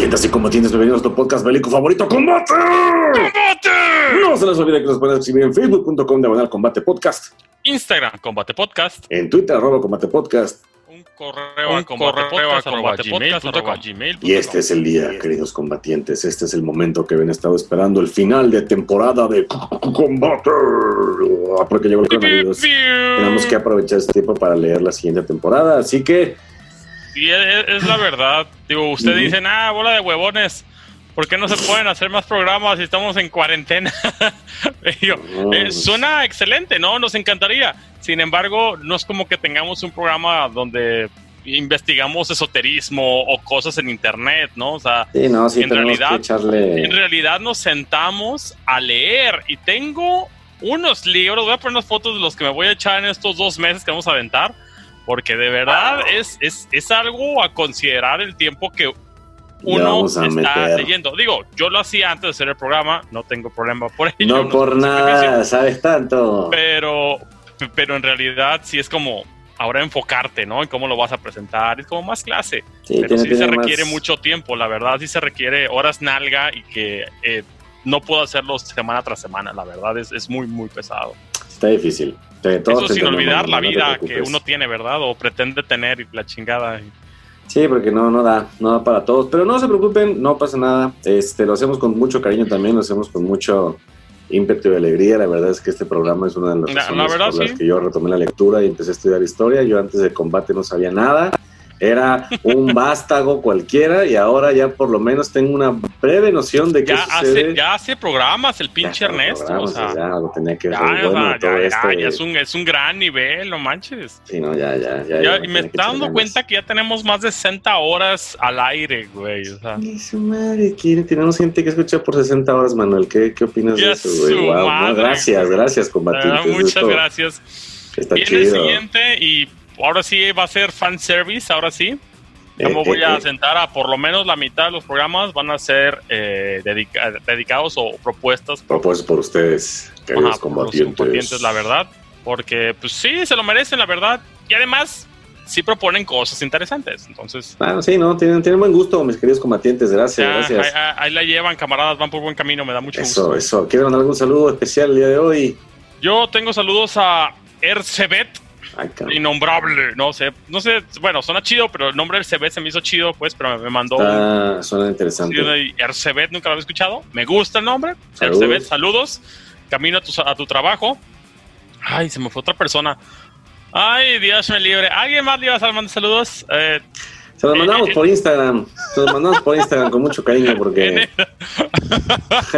Combatientes y combatientes, bienvenidos a tu podcast bélico favorito, ¡Combate! ¡Combate! No se les olvide que nos pueden escribir en facebook.com diagonal combate podcast, Instagram, Combate Podcast. en Twitter arroba combate podcast. Un correo a combatepodcast.gmail.com Y este es el día, queridos combatientes. Este es el momento que habían estado esperando, el final de temporada de Combate. Ah, Porque llegó el coronavirus. Tenemos que aprovechar este tiempo para leer la siguiente temporada. Así que, Sí, es, es la verdad. Digo, ustedes dicen, ah, bola de huevones. ¿Por qué no se pueden hacer más programas si estamos en cuarentena? Eh, suena excelente, ¿no? Nos encantaría. Sin embargo, no es como que tengamos un programa donde investigamos esoterismo o cosas en internet, ¿no? O sea, sí, no, sí, En realidad- echarle. en realidad nos sentamos a leer y tengo unos libros, voy a poner unas fotos de los que me voy a echar en estos dos meses que vamos a aventar, porque de verdad es, es, es algo a considerar el tiempo que uno está meter. leyendo. Digo, yo lo hacía antes de hacer el programa, no tengo problema por ello. No por nada, sabes tanto. Pero, pero en realidad sí es como ahora enfocarte, ¿no? En cómo lo vas a presentar, es como más clase. Sí, Pero tiene, sí se requiere más- mucho tiempo, la verdad, sí se requiere horas nalga y que eh, no puedo hacerlo semana tras semana, la verdad, es, es muy, muy pesado. Está difícil. Todos Eso sin olvidar la no vida que uno tiene, ¿verdad? O pretende tener y la chingada. Sí, porque no, no da, no da para todos. Pero no se preocupen, no pasa nada. Este, lo hacemos con mucho cariño también, lo hacemos con mucho ímpetu y alegría. La verdad es que este programa es una de las La- razones la verdad, por las sí. que yo retomé la lectura y empecé a estudiar historia. Yo antes de combate no sabía nada. Era un vástago cualquiera y ahora ya por lo menos tengo una breve noción de qué Ya sucede. hace, ya hace programas el Ya pinche Ernesto, o sea, ya lo tenía que ya, o bueno todo ya- esto. ya- ya es, un, es un gran nivel, no manches. Sí, no, ya, ya, ya. Ya- ya y me que está dando cuenta que ya tenemos más de 60 horas al aire, güey. O sea, Ay, su madre, ¿quién? Tenemos gente que escucha por 60 horas, Manuel. ¿Qué, qué opinas de Ya eso, güey? Wow, no, gracias, gracias, combatientes. verdad, muchas Esto gracias. Está Viene el chido. siguiente y ahora sí va a ser fan service, ahora sí. Eh, me voy eh, a eh, sentar a por lo menos la mitad de los programas van a ser eh, dedica- dedicados o propuestas por, Propuestos por ustedes, queridos ajá, combatientes. combatientes, la verdad. Porque, pues sí, se lo merecen, la verdad. Y además, sí proponen cosas interesantes. Entonces, Ah, sí, no, tienen, tienen buen gusto, mis queridos combatientes. Gracias, ya, gracias. ahí, ahí- la llevan, camaradas, van por buen camino, me da mucho Eso, gusto. eso. ¿Quieren mandar algún saludo especial el día de hoy? Yo tengo saludos a Ercebet. Innombrable, no sé, no sé, bueno, suena chido, pero el nombre Ercebet se me hizo chido, pues, pero me mandó un Está, suena interesante. Ercebet, nunca lo había escuchado. Me gusta el nombre. Saludos. Ercebet, saludos. Camino a tu, a tu trabajo. Ay, se me fue otra persona. Ay, Dios me libre. ¿Alguien más le iba a mandando saludos? Eh, Se los mandamos por Instagram. Se los mandamos por Instagram con mucho cariño porque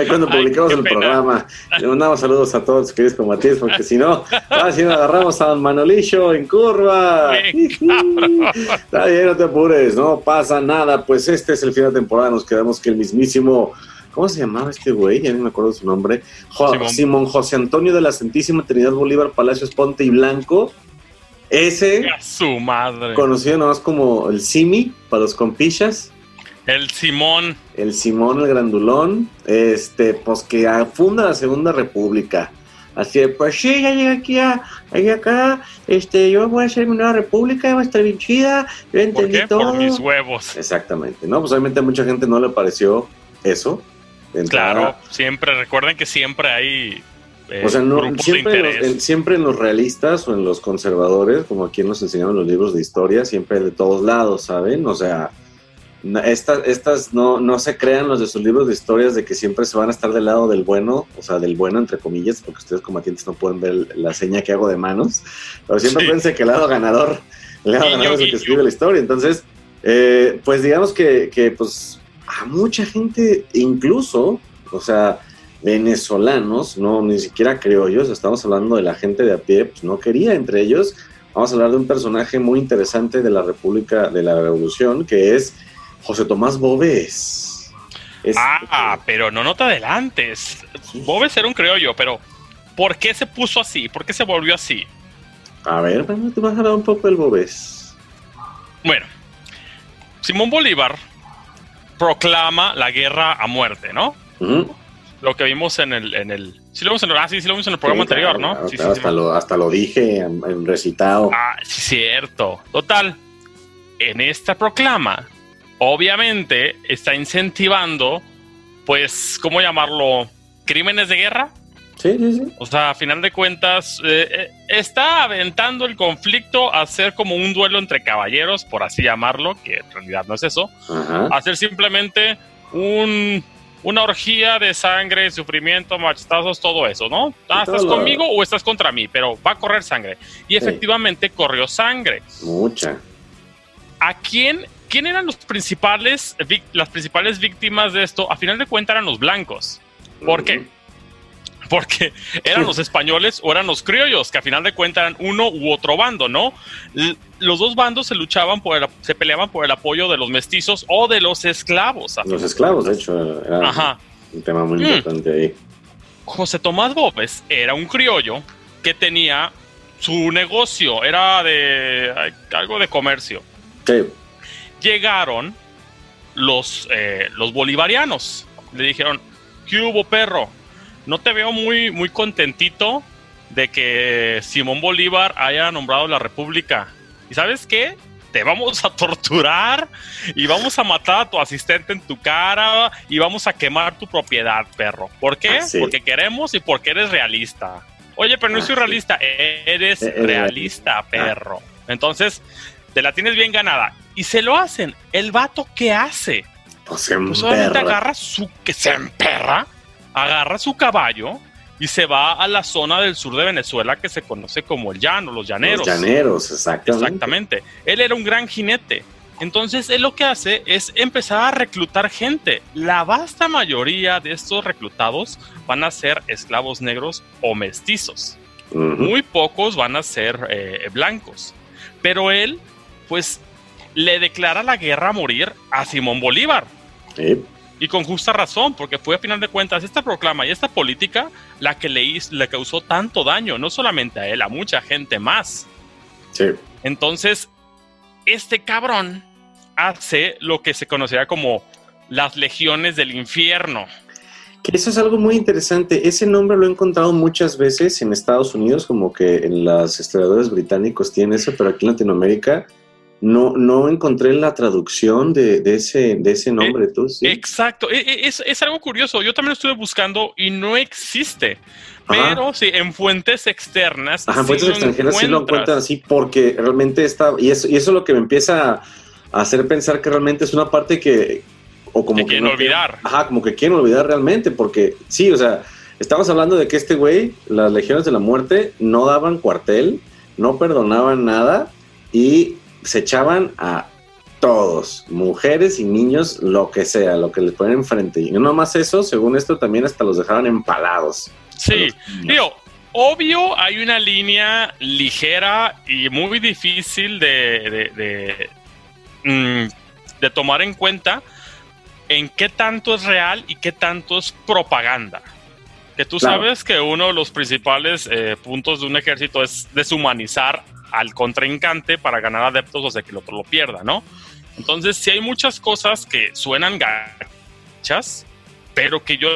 cuando publicamos el programa le mandamos saludos a todos los queridos combatientes porque si no, ah, si no agarramos a Don Manolillo en curva. Está bien, no te apures, no pasa nada. Pues este es el final de temporada. Nos quedamos que el mismísimo. ¿Cómo se llamaba este güey? Ya no me acuerdo su nombre. Jo- Simón. Simón José Antonio de la Santísima Trinidad Bolívar Palacios Ponte y Blanco. Ese, A su madre. conocido nomás como el Simi para los compichas. El Simón. El Simón el Grandulón. Este, pues que funda la Segunda República. Así de, pues sí, ya llegué aquí a, llegué acá, este, yo voy a hacer mi nueva república, va a estar bien chida, yo ¿Por entendí qué? todo. Por mis huevos. Exactamente, ¿no? Pues obviamente a mucha gente no le pareció eso. Claro, siempre. Recuerden que siempre hay eh, O sea, no, siempre, en los, en, siempre en los realistas o en los conservadores, como aquí nos enseñaron los libros de historia, siempre de todos lados, ¿saben? O sea, estas, estas no, no se crean los de sus libros de historias de que siempre se van a estar del lado del bueno, o sea, del bueno entre comillas, porque ustedes combatientes no pueden ver la seña que hago de manos, pero siempre Sí. acuérdense que el lado ganador, el lado ganador es el que escribe la historia. Entonces, eh, pues digamos que, que, pues a mucha gente, incluso, o sea, venezolanos, no ni siquiera criollos, estamos hablando de la gente de a pie, pues no quería entre ellos. Vamos a hablar de un personaje muy interesante de la República, de la Revolución, que es José Tomás Bóves. Es- Ah, pero no, no te adelantes. Bobes era un criollo, pero ¿por qué se puso así? ¿Por qué se volvió así? A ver, bueno, te vas a hablar un poco del Bóves. Bueno, Simón Bolívar proclama la guerra a muerte, ¿no? Lo que vimos en el, en el, sí lo vimos en el, ah, sí, sí lo vimos en el programa Sí, claro, anterior, ¿no? claro, Sí, claro, sí, hasta, lo, hasta lo dije en, en recitado. Ah, cierto. Total. En esta proclama obviamente está incentivando, pues, ¿cómo llamarlo? Crímenes de guerra. Sí, sí, sí. O sea, a final de cuentas, eh, eh, está aventando el conflicto a hacer como un duelo entre caballeros, por así llamarlo, que en realidad no es eso. Ajá. Hacer simplemente un, una orgía de sangre, sufrimiento, machetazos, todo eso, ¿no? Ah, ¿estás conmigo o estás contra mí? Pero va a correr sangre. Y efectivamente corrió sangre. Mucha. ¿A quién, quién eran los principales, las principales víctimas de esto? A final de cuentas eran los blancos. ¿Por qué? Porque eran los españoles o eran los criollos, que a final de cuentas eran uno u otro bando, ¿no? Los dos bandos se luchaban por el, se peleaban por el apoyo de los mestizos o de los esclavos. Los esclavos, de hecho, era Ajá. un tema muy Mm. importante ahí. José Tomás Bópez era un criollo que tenía su negocio, era de ay, algo de comercio. Sí, Llegaron los, eh, los bolivarianos. Le dijeron, ¿qué hubo, perro? No te veo muy, muy contentito de que Simón Bolívar haya nombrado la república. ¿Y sabes qué? Te vamos a torturar y vamos a matar a tu asistente en tu cara y vamos a quemar tu propiedad, perro. ¿Por qué? Ah, sí. Porque queremos y porque eres realista. Oye, pero no Ah, soy sí. realista. Eres Eh, eh, realista, perro. Entonces, te la tienes bien ganada. Y se lo hacen. El vato, ¿qué hace? pues se Pues solamente agarra su. que se emperra, agarra su caballo y se va a la zona del sur de Venezuela que se conoce como el llano, los llaneros. Los llaneros, exactamente. Exactamente. Él era un gran jinete. Entonces, él lo que hace es empezar a reclutar gente. La vasta mayoría de estos reclutados van a ser esclavos negros o mestizos muy pocos van a ser eh, blancos. Pero él, pues, le declara la guerra a morir a Simón Bolívar. Sí, Y con justa razón, porque fue a final de cuentas esta proclama y esta política la que le, hizo- le causó tanto daño, no solamente a él, a mucha gente más. sí. Entonces, este cabrón hace lo que se conocería como las legiones del infierno. Que eso es algo muy interesante. Ese nombre lo he encontrado muchas veces en Estados Unidos, como que en los historiadores británicos tienen eso, pero aquí en Latinoamérica no, no encontré la traducción de, de ese, de ese nombre. ¿Tú sí? Exacto, e- e- es, es algo curioso. Yo también lo estuve buscando y no existe. Ajá. Pero sí, en fuentes externas. Ajá, sí fuentes extranjeras sí lo encuentran así porque realmente está, y eso, y eso es lo que me empieza a hacer pensar que realmente es una parte que, o como Que que, quieren no olvidar. Ajá, como que quieren olvidar realmente, porque sí, o sea, estamos hablando de que este güey, las legiones de la muerte, no daban cuartel, no perdonaban nada y se echaban a todos, mujeres y niños, lo que sea, lo que les ponen enfrente. Y no nomás eso, según esto, también hasta los dejaban empalados. Sí, digo, obvio hay una línea ligera y muy difícil de, de, de, mm, de tomar en cuenta en qué tanto es real y qué tanto es propaganda. Que tú Claro. sabes que uno de los principales eh, puntos de un ejército es deshumanizar al contrincante para ganar adeptos o sea que el otro lo pierda, ¿no? Entonces, si hay muchas cosas que suenan gachas, pero que yo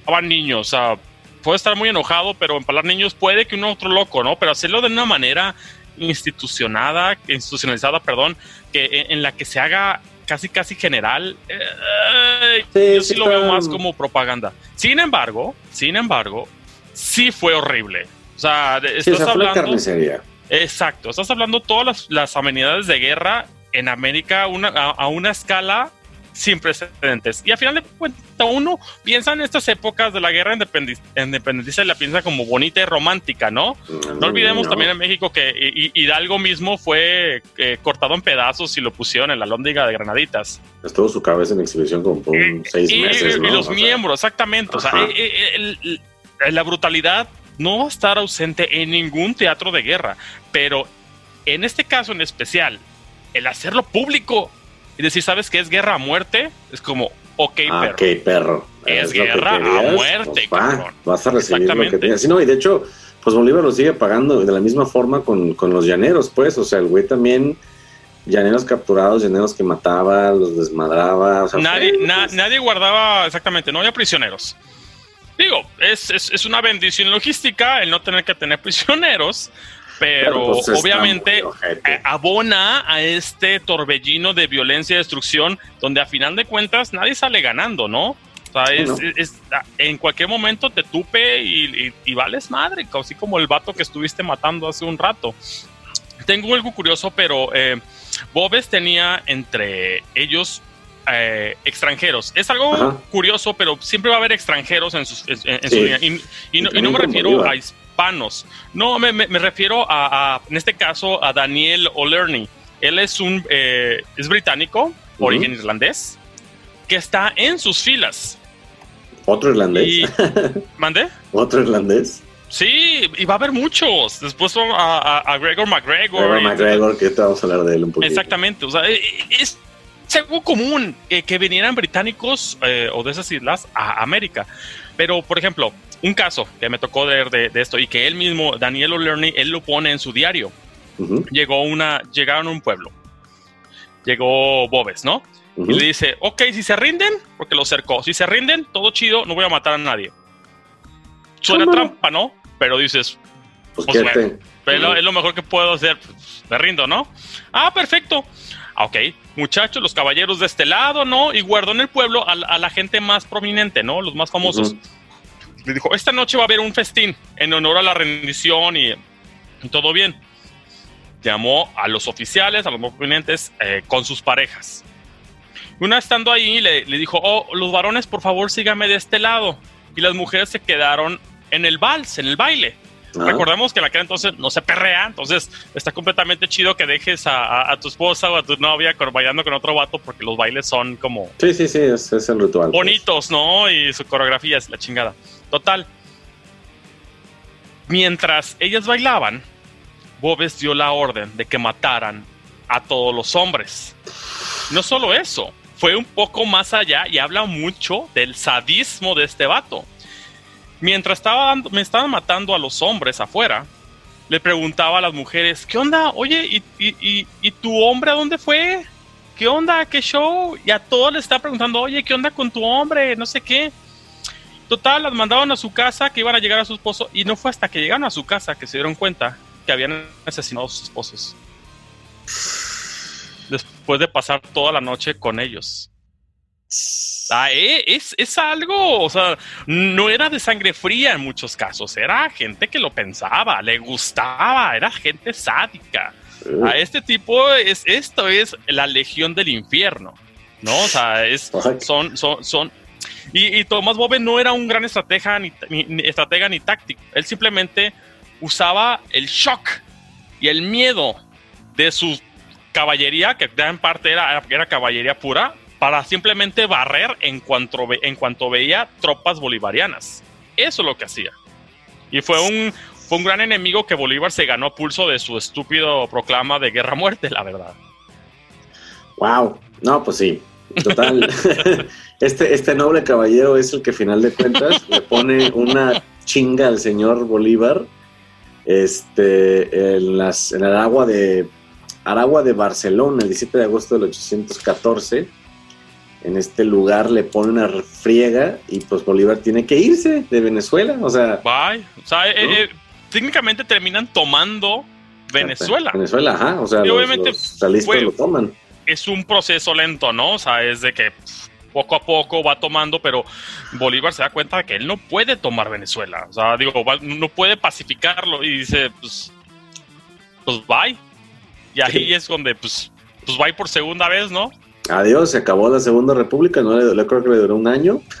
empalar niños, o sea, puede estar muy enojado, pero empalar niños puede que uno otro loco, ¿no? Pero hacerlo de una manera institucionada, institucionalizada, perdón, que en, en la que se haga casi casi general, eh, Sí, yo sí sí lo veo más como propaganda. Sin embargo, sin embargo, sí fue horrible. O sea, Sí, estás hablando carnicería. Exacto, estás hablando todas las, las amenidades de guerra en América una- a, a una escala sin precedentes. Y al final de cuentas, uno piensa en estas épocas de la guerra independentista y la piensa como bonita y romántica, ¿no? No olvidemos también en México que Hi- Hi- Hidalgo mismo fue eh, cortado en pedazos y lo pusieron en la lóndiga de Granaditas. Estuvo su cabeza en exhibición como por un seis y, meses, y ¿no? los O sea, miembros, exactamente. O sea, eh, eh, el- el- la brutalidad no va a estar ausente en ningún teatro de guerra, pero en este caso en especial, el hacerlo público y decir, ¿sabes qué es guerra a muerte? Es como, ok, Ah, pero ok, perro. Es que guerra a querías, muerte, pues, va, cabrón. Vas a recibir lo que tienes. Sí, no, y de hecho, pues Bolívar lo sigue pagando de la misma forma con, con los llaneros, pues. O sea, el güey también, llaneros capturados, llaneros que mataba, los desmadraba. O sea, nadie, fue, na- pues, nadie guardaba exactamente, no había prisioneros. Digo, es, es, es una bendición logística el no tener que tener prisioneros, pero pues, obviamente eh, abona a este torbellino de violencia y destrucción donde a final de cuentas nadie sale ganando, ¿no? O sea, es, No. es- es- en cualquier momento te tupe y, y- y vales madre, así como el vato que estuviste matando hace un rato. Tengo algo curioso, pero eh, Bobes tenía entre ellos eh, extranjeros. Es algo Ajá. curioso, pero siempre va a haber extranjeros en, sus, en, en su Sí. Y, y no, y no También me refiero a hispanos. No, me, me- me refiero a, a, en este caso, a Daniel O'Leary. Él es un eh, es británico, Ujú. origen irlandés, que está en sus filas. Otro irlandés. Y, ¿Mande? Otro irlandés. Sí, y va a haber muchos. Después a, a- a Gregor McGregor. McGregor, que te vamos a hablar de él un poquito. Exactamente, o sea, e- e- es, es algo común eh, que vinieran británicos eh, o de esas islas a América. Pero, por ejemplo, un caso que me tocó leer de, de esto y que él mismo, Daniel O'Leary, él lo pone en su diario. Ujú, Llegó una, llegaron a un pueblo. Llegó Bobes, ¿no? ujú. Y le dice, ok, si se rinden, porque lo cercó, si se rinden, todo chido, no voy a matar a nadie. Suena ¿Cómo? trampa, ¿no? Pero dices, Pues, pues, ¿qué bueno. te- pero es lo- Ujú. es lo mejor que puedo hacer. Pues, me rindo, ¿no? Ah, perfecto. Ah, Ok, muchachos, los caballeros de este lado, ¿no? Y guardó en el pueblo a, la- a la gente más prominente, ¿no? Los más famosos. Le dijo, esta noche va a haber un festín en honor a la rendición y, y todo bien. Llamó a los oficiales, a los más prominentes, eh, con sus parejas. Una estando ahí le, le dijo, oh, los varones, por favor, síganme de este lado. Y las mujeres se quedaron en el vals, en el baile. Ah, Recordemos que en aquel entonces no se perrea, entonces está completamente chido que dejes a, a- a tu esposa o a tu novia con- bailando con otro vato porque los bailes son como Sí, sí, sí, es, es el ritual. pues. bonitos, ¿no? Y su coreografía es la chingada. Total. Mientras ellas bailaban, Bobes dio la orden de que mataran a todos los hombres. No solo eso, fue un poco más allá y habla mucho del sadismo de este vato. Mientras estaba me estaban matando a los hombres afuera, le preguntaba a las mujeres, ¿qué onda? Oye, ¿y, y, y- y tu hombre a dónde fue? ¿Qué onda? ¿Qué show? Y a todos les está preguntando, oye, ¿qué onda con tu hombre? No sé qué. Total, las mandaron a su casa, que iban a llegar a su esposo, y no fue hasta que llegaron a su casa que se dieron cuenta que habían asesinado a sus esposos. Después de pasar toda la noche con ellos. Ah, eh, es, es algo, o sea, no era de sangre fría en muchos casos, era gente que lo pensaba, le gustaba, era gente sádica. Uh, A este tipo es esto es la legión del infierno, ¿no? O sea, es son son son y, y Tomás Bobe no era un gran estratega ni, ni- ni estratega ni táctico. Él simplemente usaba el shock y el miedo de su caballería, que en parte era, era caballería pura, para simplemente barrer en cuanto, ve- en cuanto veía tropas bolivarianas. Eso es lo que hacía. Y fue un, fue un gran enemigo que Bolívar se ganó a pulso de su estúpido proclama de guerra-muerte, la verdad. Wow. No, pues sí. Total. este, este noble caballero es el que, final de cuentas, le pone una chinga al señor Bolívar este, en, las, en el agua de Aragua de Barcelona, el 17 de agosto del 814. En este lugar le pone una friega y pues Bolívar tiene que irse de Venezuela. O sea, Bye. O sea, eh, ¿No? eh, técnicamente terminan tomando Venezuela. Venezuela, ajá. O sea, Y obviamente los fue- lo toman. es un proceso lento, ¿no? O sea, es de que poco a poco va tomando, pero Bolívar se da cuenta de que él no puede tomar Venezuela. O sea, digo, va- no puede pacificarlo y dice, pues, pues bye. Y ahí Sí. es donde, pues, pues bye por segunda vez, ¿no? Adiós, se acabó la Segunda República. No le, le creo que le duró un año.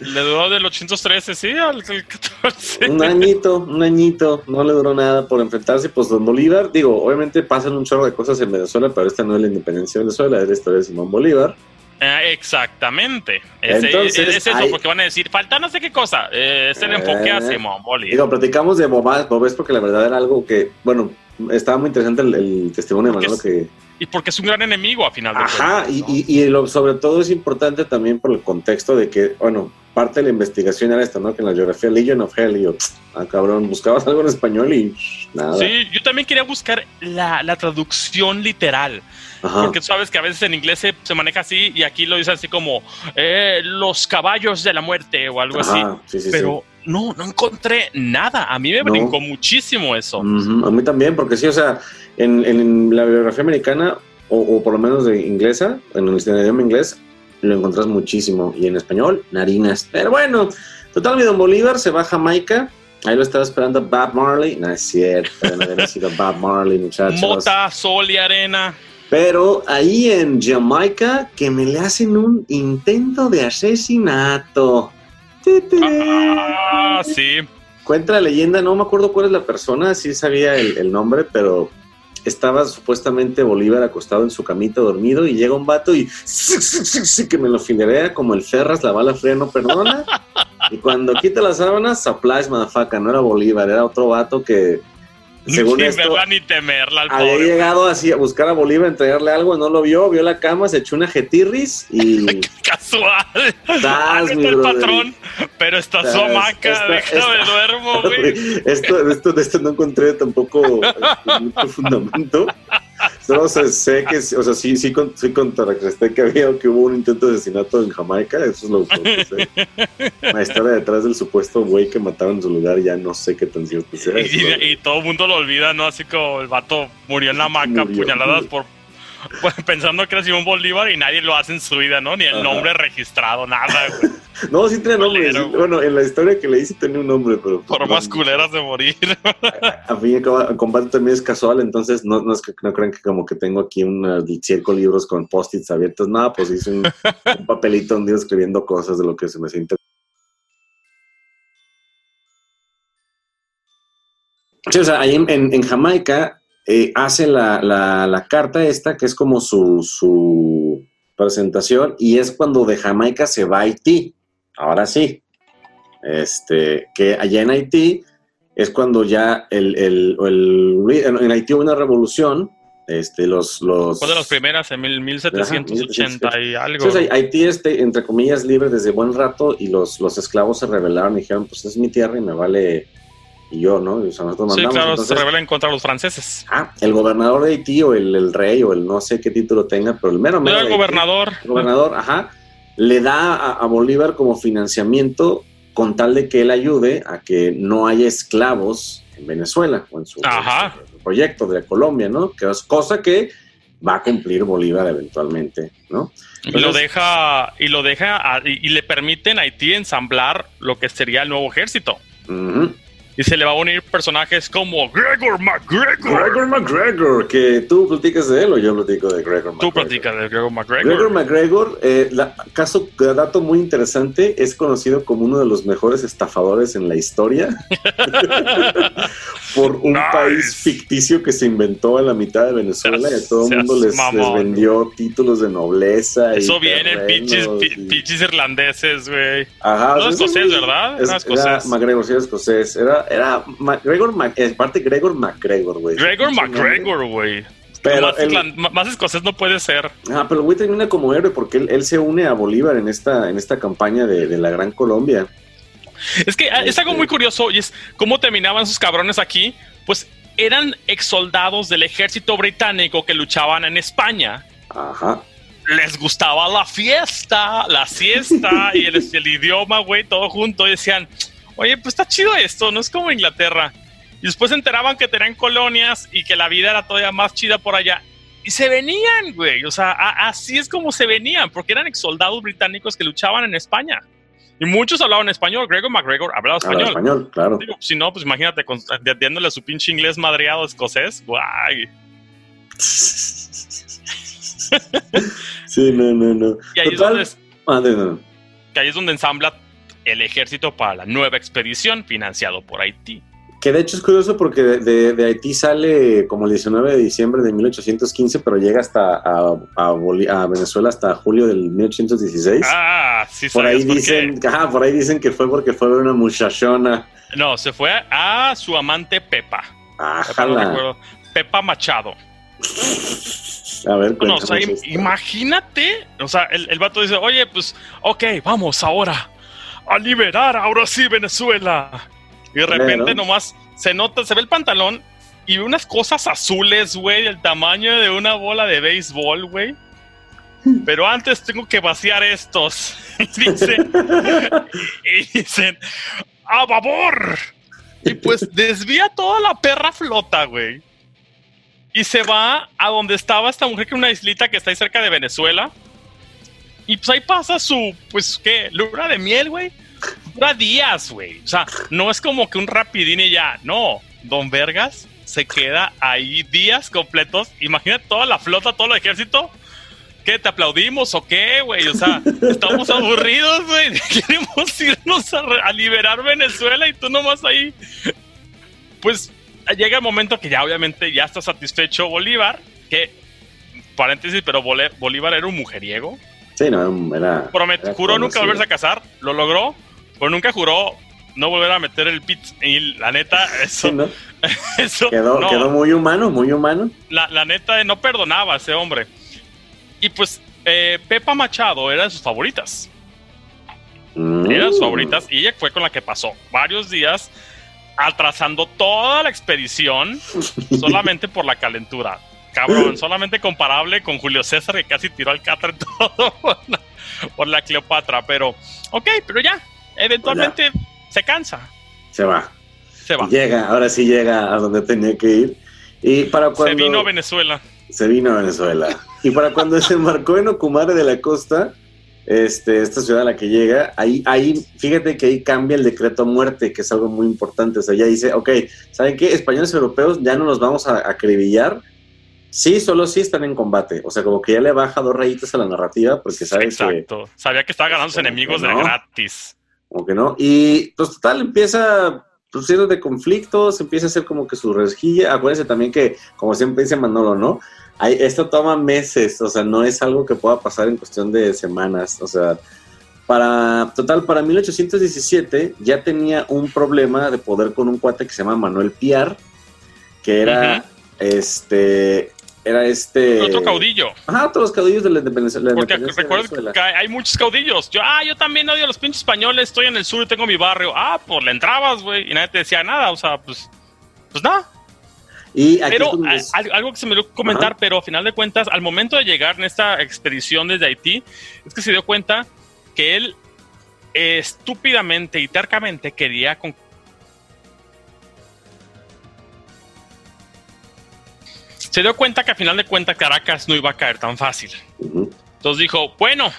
Le duró del 813, sí, al, al 14. un añito, un añito, no le duró nada por enfrentarse, pues don Bolívar, digo, obviamente pasan un chorro de cosas en Venezuela, pero esta no es la independencia de Venezuela, es la historia de Simón Bolívar. Eh, exactamente. Ese- Entonces, es eso, hay- porque van a decir, falta no sé qué cosa. Eh, es el enfoque a Eh, Simón Bolívar. Digo, platicamos de Bobás, Bobés porque la verdad era algo que, bueno, estaba muy interesante el, el testimonio de Manolo que... Y porque es un gran enemigo a final de Ajá, cuentas. y, ¿no? y, y lo, sobre todo es importante también por el contexto de que, bueno, parte de la investigación era esta, ¿no? Que en la geografía Legion of Hell, y yo, ah, cabrón, buscabas algo en español y nada. Sí, yo también quería buscar la, la traducción literal, Ajá. porque tú sabes que a veces en inglés se, se maneja así y aquí lo dice así como eh, los caballos de la muerte o algo así. Ajá, sí, sí, sí. Pero no, no encontré nada. A mí me No. brincó muchísimo eso. Ujú, A mí también, porque sí, o sea, en, en la bibliografía americana, o, o por lo menos de inglesa, en el idioma inglés, lo encontrás muchísimo. Y en español, narinas. Pero bueno, total, mi don Bolívar se va a Jamaica. Ahí lo estaba esperando Bob Marley. No es cierto, no había sido Bob Marley, muchachos. Mota, sol y arena. Pero ahí en Jamaica, que me le hacen un intento de asesinato. Ah, sí. Cuenta la leyenda, no me acuerdo cuál es la persona, sí sabía el, el nombre, pero estaba supuestamente Bolívar acostado en su camita dormido y llega un vato y que me lo filerea como el Ferras, la bala fría no perdona. Y cuando quita las sábanas, supplies, motherfucker, no era Bolívar, era otro vato que, según Sin esto, ni temerla al había pobre. llegado así a buscar a Bolívar, entregarle algo, no lo vio, vio la cama, se echó una jetirris y... Casual. Ah, no está el patrón, pero está su hamaca. esta- Déjame esta- duermo, güey. esto, esto, de esto no encontré tampoco este, mucho fundamento. Solo sé, sé que, o sea, sí, sí, con, sí contrarresté que había que hubo un intento de asesinato en Jamaica, eso es lo que sé. La historia detrás del supuesto güey que mataron en su lugar ya no sé qué tan cierto sea. Y, y- y todo el mundo lo olvida, ¿no? Así como el vato murió en la hamaca, Murió. puñaladas por. pues, Pensando que era Simón Bolívar y nadie lo hace en su vida, ¿no? Ni el Ajá. nombre registrado, nada, güey. No, sí tenía nombre. Sí. bueno, en la historia que leí sí tenía un nombre, pero... pues, Formas no, culeras de morir. A fin y al cabo, el combate también es casual, entonces no, no es que no crean que como que tengo aquí un circo libros con post-its abiertos. Nada, pues hice un, un papelito iba escribiendo cosas de lo que se me siente. Sí, o sea, ahí en, en- en Jamaica eh, hace la, la- la carta esta, que es como su, su presentación, y es cuando de Jamaica se va a Haití. Ahora sí. Este, que allá en Haití es cuando ya el, el- el- en, Haití hubo una revolución. Este, los, los, Fue de las primeras en mil- 1780 y algo. Haití, este, entre comillas, libre desde buen rato y los, los esclavos se rebelaron y dijeron, pues es mi tierra y me vale y yo, ¿no? Y, o sea, nosotros Sí, mandamos. claro, Entonces, se rebelan contra los franceses. ah, el gobernador de Haití o el, el rey o el no sé qué título tenga, pero el mero mero el Haití, gobernador. el gobernador, ajá, le da a, a Bolívar como financiamiento con tal de que él ayude a que no haya esclavos en Venezuela o en su, Ajá. en su proyecto de Colombia, ¿no? Que es cosa que va a cumplir Bolívar eventualmente, ¿no? Y lo deja, y lo deja, a- y, y le permiten a Haití ensamblar lo que sería el nuevo ejército. Y se le va a unir personajes como Gregor McGregor. Gregor McGregor, que tú platicas de él o yo platico de Gregor Tú McGregor. platicas de Gregor McGregor. Gregor McGregor, eh, la- caso, dato muy interesante, es conocido como uno de los mejores estafadores en la historia por un Nice. país ficticio que se inventó a la mitad de Venezuela y a todo el mundo les, vendió títulos de nobleza. y Eso viene en pinches, y- pinches irlandeses, güey. Ajá, No es escocés, ¿verdad? Es, escocés. Era McGregor, sí, era escocés. Era, era McGregor, eh, aparte Gregor McGregor, güey. Gregor. McGregor, güey. Pero más, él- irlan- más escocés no puede ser. Ah, pero el güey termina como héroe porque él, él se une a Bolívar en esta, en esta campaña de, de la Gran Colombia. Es que ah, es algo Este- muy curioso y es cómo terminaban sus cabrones aquí. Pues eran ex soldados del ejército británico que luchaban en España. Ajá. Les gustaba la fiesta, la siesta y el, el idioma, güey, todo junto. Y decían, oye, pues está chido esto, no es como Inglaterra. Y después se enteraban que tenían colonias y que la vida era todavía más chida por allá. Y se venían, güey. O sea, a- así es como se venían, porque eran ex soldados británicos que luchaban en España. Y muchos hablaban español. Gregor McGregor hablaba Habla español. español, claro. Digo, si no, pues imagínate, dándole a su pinche inglés madreado escocés. Guay. Sí, no, no, no. Y ahí es, Total- donde, Ah, no, no. que ahí es donde ensambla el ejército para la nueva expedición financiado por Haití. Que de hecho es curioso porque de, de- de Haití sale como el 19 de diciembre de 1815, pero llega hasta a, a Boli- a Venezuela hasta julio del 1816. Ah, sí, por ahí por dicen, ajá, por ahí dicen que fue porque fue una muchachona. No, se fue a su amante Pepa. No recuerdo. Pepa Machado. A ver, No, o sea, imagínate. O sea, el, el vato dice, oye, pues, ok, vamos ahora a liberar ahora sí Venezuela. Y de repente nomás se nota, se ve el pantalón y ve unas cosas azules, güey, del tamaño de una bola de béisbol, güey. Pero antes tengo que vaciar estos. Y dice, y dicen, a babor. Y pues desvía toda la perra flota, güey. Y se va a donde estaba esta mujer, que es una islita que está ahí cerca de Venezuela. Y pues ahí pasa su, pues, ¿qué? Luna de miel, güey. Dura días, güey. O sea, no es como que un rapidín y ya. No, Don Vergas se queda ahí días completos. Imagínate toda la flota, todo el ejército. ¿Qué? ¿Te aplaudimos o qué, güey? O sea, estamos aburridos, güey. Queremos irnos a, liberar Venezuela y tú nomás ahí. Pues llega el momento que ya obviamente ya está satisfecho Bolívar, que, paréntesis, pero Bolívar era un mujeriego. Sí, no, era. Promet- era juró nunca volverse a casar, lo logró, pero nunca juró no volver a meter el pit. Y la neta, eso, Sí, ¿no? eso Quedó, no, quedó muy humano, muy humano. la, la neta no perdonaba a ese hombre. Y pues eh, Pepa Machado era de sus favoritas. Mm. Era de sus favoritas y ella fue con la que pasó varios días atrasando toda la expedición solamente por la calentura. Cabrón, solamente comparable con Julio César que casi tiró al catra en todo por la, por la Cleopatra. Pero, ok, pero ya, eventualmente se cansa, Se va. se va. Llega, ahora sí llega a donde tenía que ir. Y para cuando. Se vino a Venezuela. Se vino a Venezuela. Y para cuando desembarcó en Ocumare de la Costa, este, esta ciudad a la que llega, ahí, ahí, fíjate que ahí cambia el decreto a muerte, que es algo muy importante. O sea, ya dice, ok, ¿saben qué? Españoles europeos ya no los vamos a acribillar. Sí, solo sí están en combate. O sea, como que ya le baja dos rayitas a la narrativa, porque sabe que, Exacto. Sabía que estaba ganando sus que enemigos de gratis. como que no. Y pues total, empieza pues lleno de conflictos, empieza a hacer como que su resquilla. Acuérdense también que, como siempre dice Manolo, ¿no? Hay, esto toma meses, o sea, no es algo que pueda pasar en cuestión de semanas. O sea, para, total, para 1817 ya tenía un problema de poder con un cuate que se llama Manuel Piar, que era este, era este... Otro caudillo. Ajá, todos los caudillos de la independencia, Porque Venezuela. que hay muchos caudillos. Yo, ah, yo también odio a los pinches españoles, estoy en el sur y tengo mi barrio. Ah, pues le entrabas, güey, y nadie te decía nada, o sea, pues, pues nada. Y aquí Pero es algo que se me dio comentar, Ajá. pero a final de cuentas, al momento de llegar en esta expedición desde Haití, es que se dio cuenta que él eh, estúpidamente y tercamente quería con- se dio cuenta que a final de cuentas Caracas no iba a caer tan fácil. Entonces dijo, bueno,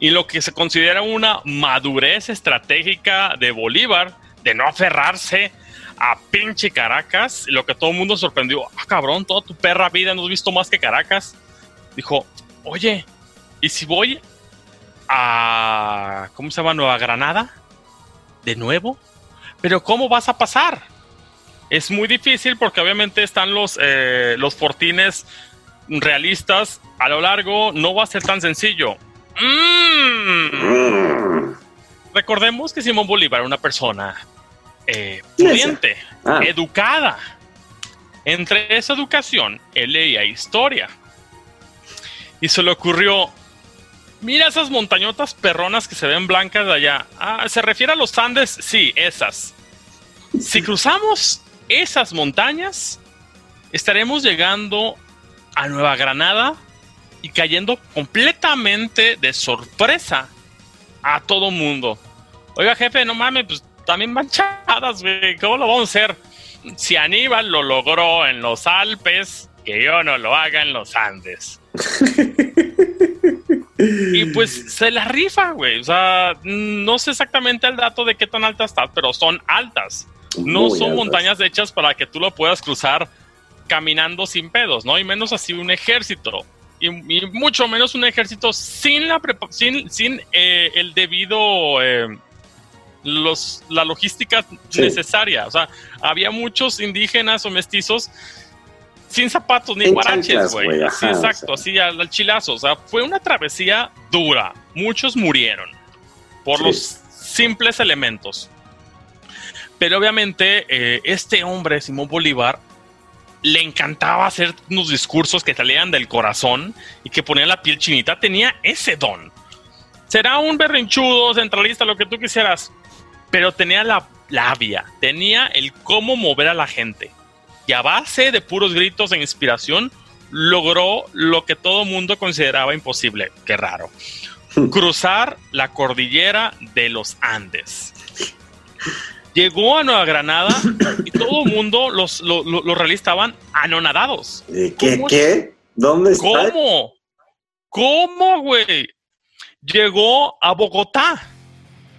y lo que se considera una madurez estratégica de Bolívar, de no aferrarse a pinche Caracas, lo que todo el mundo sorprendió, ah, cabrón, toda tu perra vida no has visto más que Caracas. Dijo, oye, ¿y si voy a, ¿cómo se llama? Nueva Granada? ¿De nuevo? Pero ¿cómo vas a pasar? Es muy difícil porque obviamente están los, eh, los fortines realistas a lo largo, no va a ser tan sencillo. Mm. Recordemos que Simón Bolívar era una persona eh, pudiente, Ah, educada. Entre esa educación, él leía historia. Y se le ocurrió, mira esas montañotas perronas que se ven blancas de allá. Ah, ¿se refiere a los Andes? Sí, esas. Si cruzamos esas montañas, estaremos llegando a Nueva Granada y cayendo completamente de sorpresa a todo mundo. Oiga, jefe, no mames, pues también manchadas, güey. ¿Cómo lo vamos a hacer? Si Aníbal lo logró en los Alpes, que yo no lo haga en los Andes. y pues se la rifa, güey. O sea, no sé exactamente el dato de qué tan altas están, pero son altas. No son altas. montañas hechas para que tú lo puedas cruzar caminando sin pedos, ¿no? Y menos así un ejército. Y, y mucho menos un ejército sin la sin, sin eh, el debido eh, los la logística Sí. necesaria. O sea, había muchos indígenas o mestizos sin zapatos ni En guaraches, güey. Sí, exacto, o sea. así al, al chilazo. O sea, fue una travesía dura. Muchos murieron por Sí. los simples elementos. Pero obviamente eh, este hombre, Simón Bolívar, le encantaba hacer unos discursos que salían del corazón y que ponían la piel chinita. Tenía ese don. Será un berrinchudo, centralista, lo que tú quisieras, pero tenía la labia, tenía el cómo mover a la gente. Y a base de puros gritos e inspiración, logró lo que todo mundo consideraba imposible. Qué raro. Cruzar la cordillera de los Andes. Llegó a Nueva Granada y todo el mundo, los, los, los realistas estaban anonadados. ¿Qué? ¿Qué? ¿Dónde está? ¿Cómo? ¿Cómo, güey? Llegó a Bogotá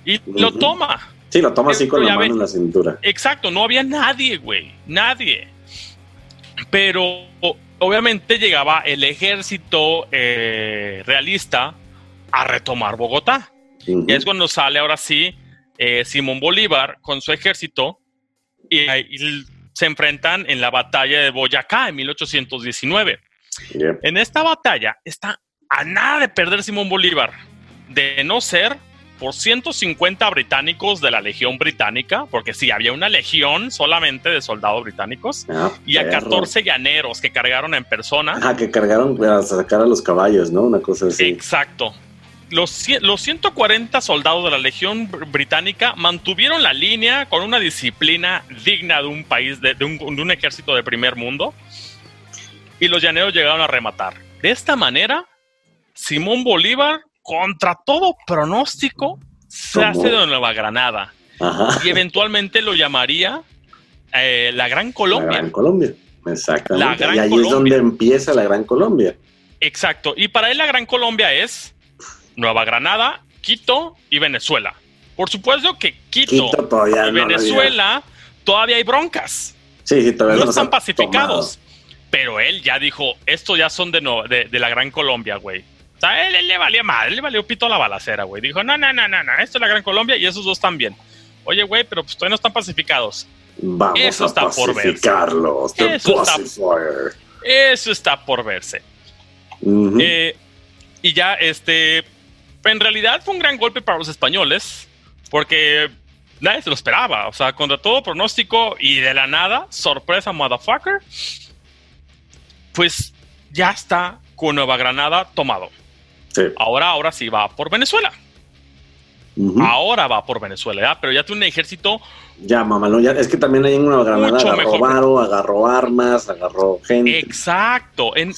y lo toma. Sí, lo toma así con la mano en la cintura. Exacto, no había nadie, güey. Nadie. Pero obviamente llegaba el ejército eh, realista a retomar Bogotá. Y es cuando sale ahora sí eh, Simón Bolívar con su ejército y, se enfrentan en la batalla de Boyacá en 1819. En esta batalla está a nada de perder Simón Bolívar, de no ser por 150 británicos de la Legión Británica, porque sí, había una legión solamente de soldados británicos, ah, y a 14 llaneros que cargaron en persona. Ah, que cargaron para sacar a los caballos, ¿no? Una cosa así. Exacto. Los, los 140 soldados de la Legión Británica mantuvieron la línea con una disciplina digna de un país, de, un, de un ejército de primer mundo, y los llaneros llegaron a rematar. De esta manera, Simón Bolívar contra todo pronóstico, se hace de Nueva Granada. Y eventualmente lo llamaría eh, la Gran Colombia. La Gran Colombia, exactamente. y ahí es donde empieza la Gran Colombia. Exacto. Y para él la Gran Colombia es Nueva Granada, Quito y Venezuela. Por supuesto que Quito, y Venezuela todavía hay broncas. Sí, sí, todavía no, están pacificados. Pero él ya dijo, estos ya son de, de la Gran Colombia, güey. O sea, él, le valía mal, él le valió pito la balacera, güey. Dijo, no, no, no, no, no, esto es la Gran Colombia y esos dos también. Oye, güey, pero pues todavía no están pacificados. Vamos eso a está por verse. Eso está, eso está, por verse. Eh, y ya, este, en realidad fue un gran golpe para los españoles, porque nadie se lo esperaba. O sea, contra todo pronóstico y de la nada, sorpresa, motherfucker, pues ya está con Nueva Granada tomado. Ahora, ahora sí va por Venezuela. Ahora va por Venezuela, pero ya tiene un ejército. Ya, mamalón, ya, es que también hay en Nueva Granada agarró agarró armas, agarró gente. Exacto. En,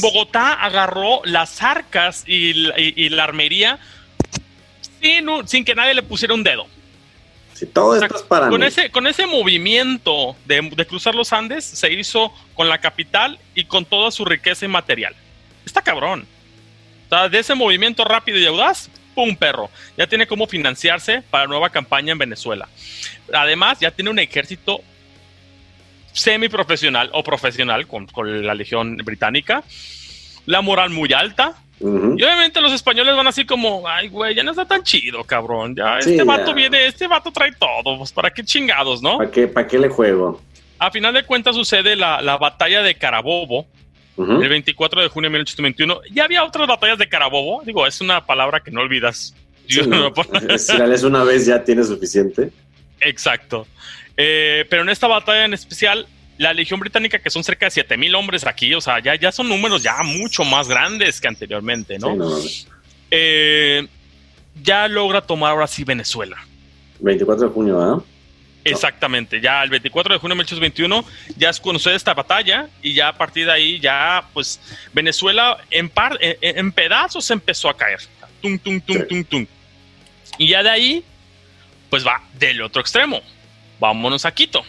Bogotá, agarró las arcas y, la armería sin, que nadie le pusiera un dedo. Si todo esto es para con Ese, con ese movimiento de, de cruzar los Andes se hizo con la capital y con toda su riqueza inmaterial. Está cabrón de ese movimiento rápido y audaz, ¡pum, perro! Ya tiene cómo financiarse para la nueva campaña en Venezuela. Además, ya tiene un ejército semiprofesional o profesional con, la Legión Británica. La moral muy alta, Y obviamente los españoles van así como, ay, güey, ya no está tan chido, cabrón. Ya este vato viene, este vato trae todo. Pues, ¿para qué chingados, no? ¿Para qué, para qué le juego? A final de cuentas sucede la, la batalla de Carabobo, el 24 de junio de 1821. Ya había otras batallas de Carabobo. Digo, es una palabra que no olvidas. si la lees una vez ya tiene suficiente. Exacto. Eh, pero en esta batalla en especial, la Legión Británica, que son cerca de 7000 hombres aquí, o sea, ya, ya son números ya mucho más grandes que anteriormente, ¿no? Eh, ya logra tomar ahora sí Venezuela. 24 de junio, ¿ah? Exactamente, ya el 24 de junio de 1821 ya es cuando esta batalla y ya a partir de ahí ya pues Venezuela en, par, en, pedazos empezó a caer. Tum, tum, tum, tum, tum. Y ya de ahí pues va del otro extremo. Vámonos a Quito.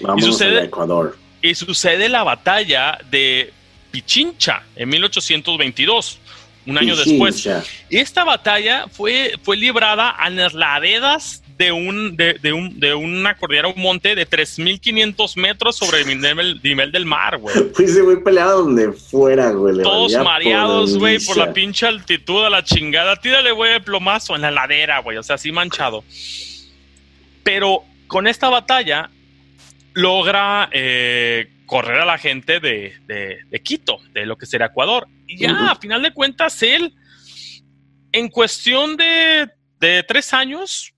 Vámonos y sucede, a Ecuador. Y sucede la batalla de Pichincha en 1822 un año después. Y esta batalla fue, fue librada a las laderas de un de, de, un de una cordillera, un monte de 3500 metros sobre el nivel, nivel del mar, güey. Pues ese güey peleaba donde fuera, güey. Todos mareados, güey, por la pinche altitud a la chingada. Tírale, güey, el plomazo en la ladera, güey, o sea, así manchado. Pero con esta batalla logra eh, correr a la gente de, de, Quito, de lo que será Ecuador. Y ya, a final de cuentas, él, en cuestión de, de tres años,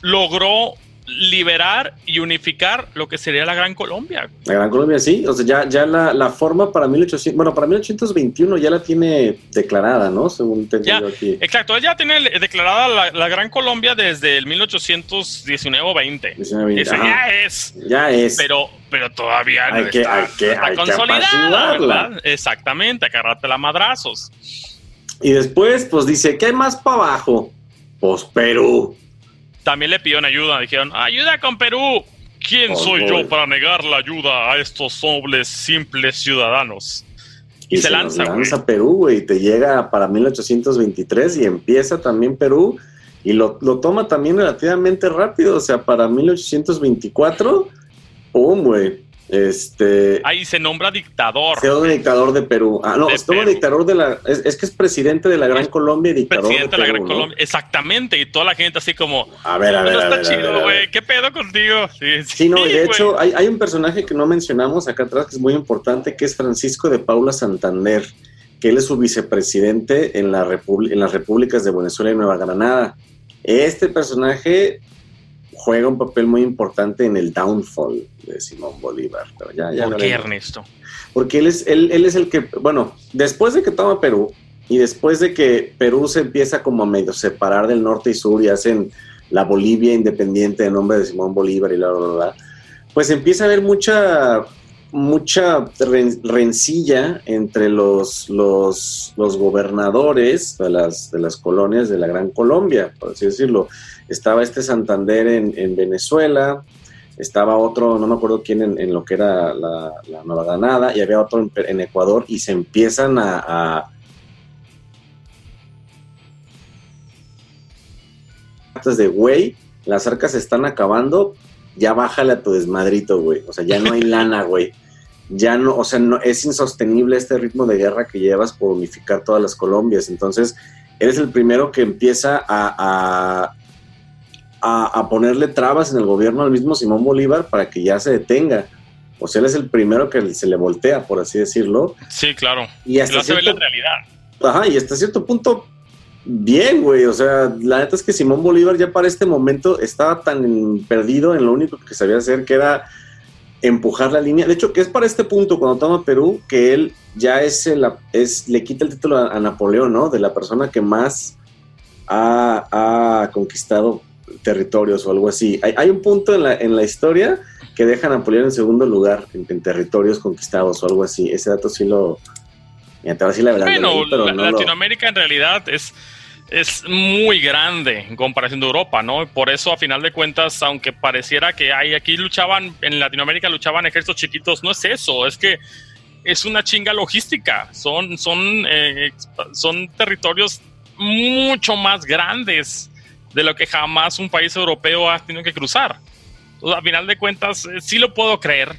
logró liberar y unificar lo que sería la Gran Colombia. La Gran Colombia, sí. O sea, ya, ya la, la forma para 1800, bueno, para 1821 ya la tiene declarada, ¿no? Según te ya, aquí. Exacto, ya tiene declarada la, Gran Colombia desde el 1819 o 20. ya es. Ya es. Pero, pero todavía no está, que, consolidada, Exactamente, agarrarte la madrazos. Y después, pues dice, ¿qué hay más para abajo? Pues Perú. También le pidieron ayuda. Dijeron, ayuda con Perú. ¿Quién Oh, soy boy. yo para negar la ayuda a estos nobles, simples ciudadanos? Y, se, nos lanza, lanza Perú, güey, y te llega para 1823 y empieza también Perú y lo, lo toma también relativamente rápido, o sea, para 1824, ¡pum, güey! Este... Ahí se nombra dictador. Se llama dictador de Perú. Ah, no, De es como Perú. dictador de la. Es, es que es presidente de la Gran Colombia y dictador Presidente de de la Perú. Gran ¿no? Colombia. Exactamente. Y toda la gente así como, A ver, a no ver. a está ver, a ver, chido, güey. ¿Qué pedo contigo? Sí, Sí, no, y de hecho hay, hay un personaje que no mencionamos acá atrás que es muy importante, que es Francisco de Paula Santander, que él es su vicepresidente en, la Repúbli- en las repúblicas de Venezuela y Nueva Granada. Este personaje juega un papel muy importante en el downfall de Simón Bolívar. Pero ya, ya ¿Por qué. Ernesto? Porque él es, él, él es el que, bueno, después de que toma Perú y después de que Perú se empieza como a medio separar del norte y sur y hacen la Bolivia independiente en nombre de Simón Bolívar y bla, bla, bla, bla, pues empieza a haber mucha, mucha ren- rencilla entre los, los, los gobernadores de las, de las colonias de la Gran Colombia, por así decirlo. Estaba este Santander en, en Venezuela, estaba otro, no me acuerdo quién en, en lo que era la, la Nueva Granada, y había otro en, en Ecuador, y se empiezan a, a de güey, las arcas se están acabando, ya bájale a tu desmadrito, güey. O sea, ya no hay lana, güey. Ya no, o sea, no, es insostenible este ritmo de guerra que llevas por unificar todas las Colombias. Entonces, eres el primero que empieza a, a, a, a ponerle trabas en el gobierno al mismo Simón Bolívar para que ya se detenga. O sea, él es el primero que se le voltea, por así decirlo. Sí, claro. Y hasta ver la cierto realidad. Ajá, y hasta cierto punto, bien, güey. O sea, la neta es que Simón Bolívar ya para este momento estaba tan perdido en lo único que sabía hacer, que era empujar la línea. De hecho, que es para este punto, cuando toma Perú, que él ya es, el, es le quita el título a, a Napoleón, ¿no? De la persona que más ha, ha conquistado territorios o algo así. Hay, hay un punto en la, en la historia que deja a Napoleón en segundo lugar en, en territorios conquistados o algo así. Ese dato sí lo... Mira, te voy a decir la verdad. Bueno, leí, pero la- no lo- Latinoamérica en realidad es, es muy grande en comparación de Europa, ¿no? Por eso, a final de cuentas, aunque pareciera que hay aquí luchaban, en Latinoamérica luchaban ejércitos chiquitos, no es eso, es que es una chinga logística. Son, son, eh, son territorios mucho más grandes de lo que jamás un país europeo ha tenido que cruzar. Entonces, a final de cuentas, eh, sí lo puedo creer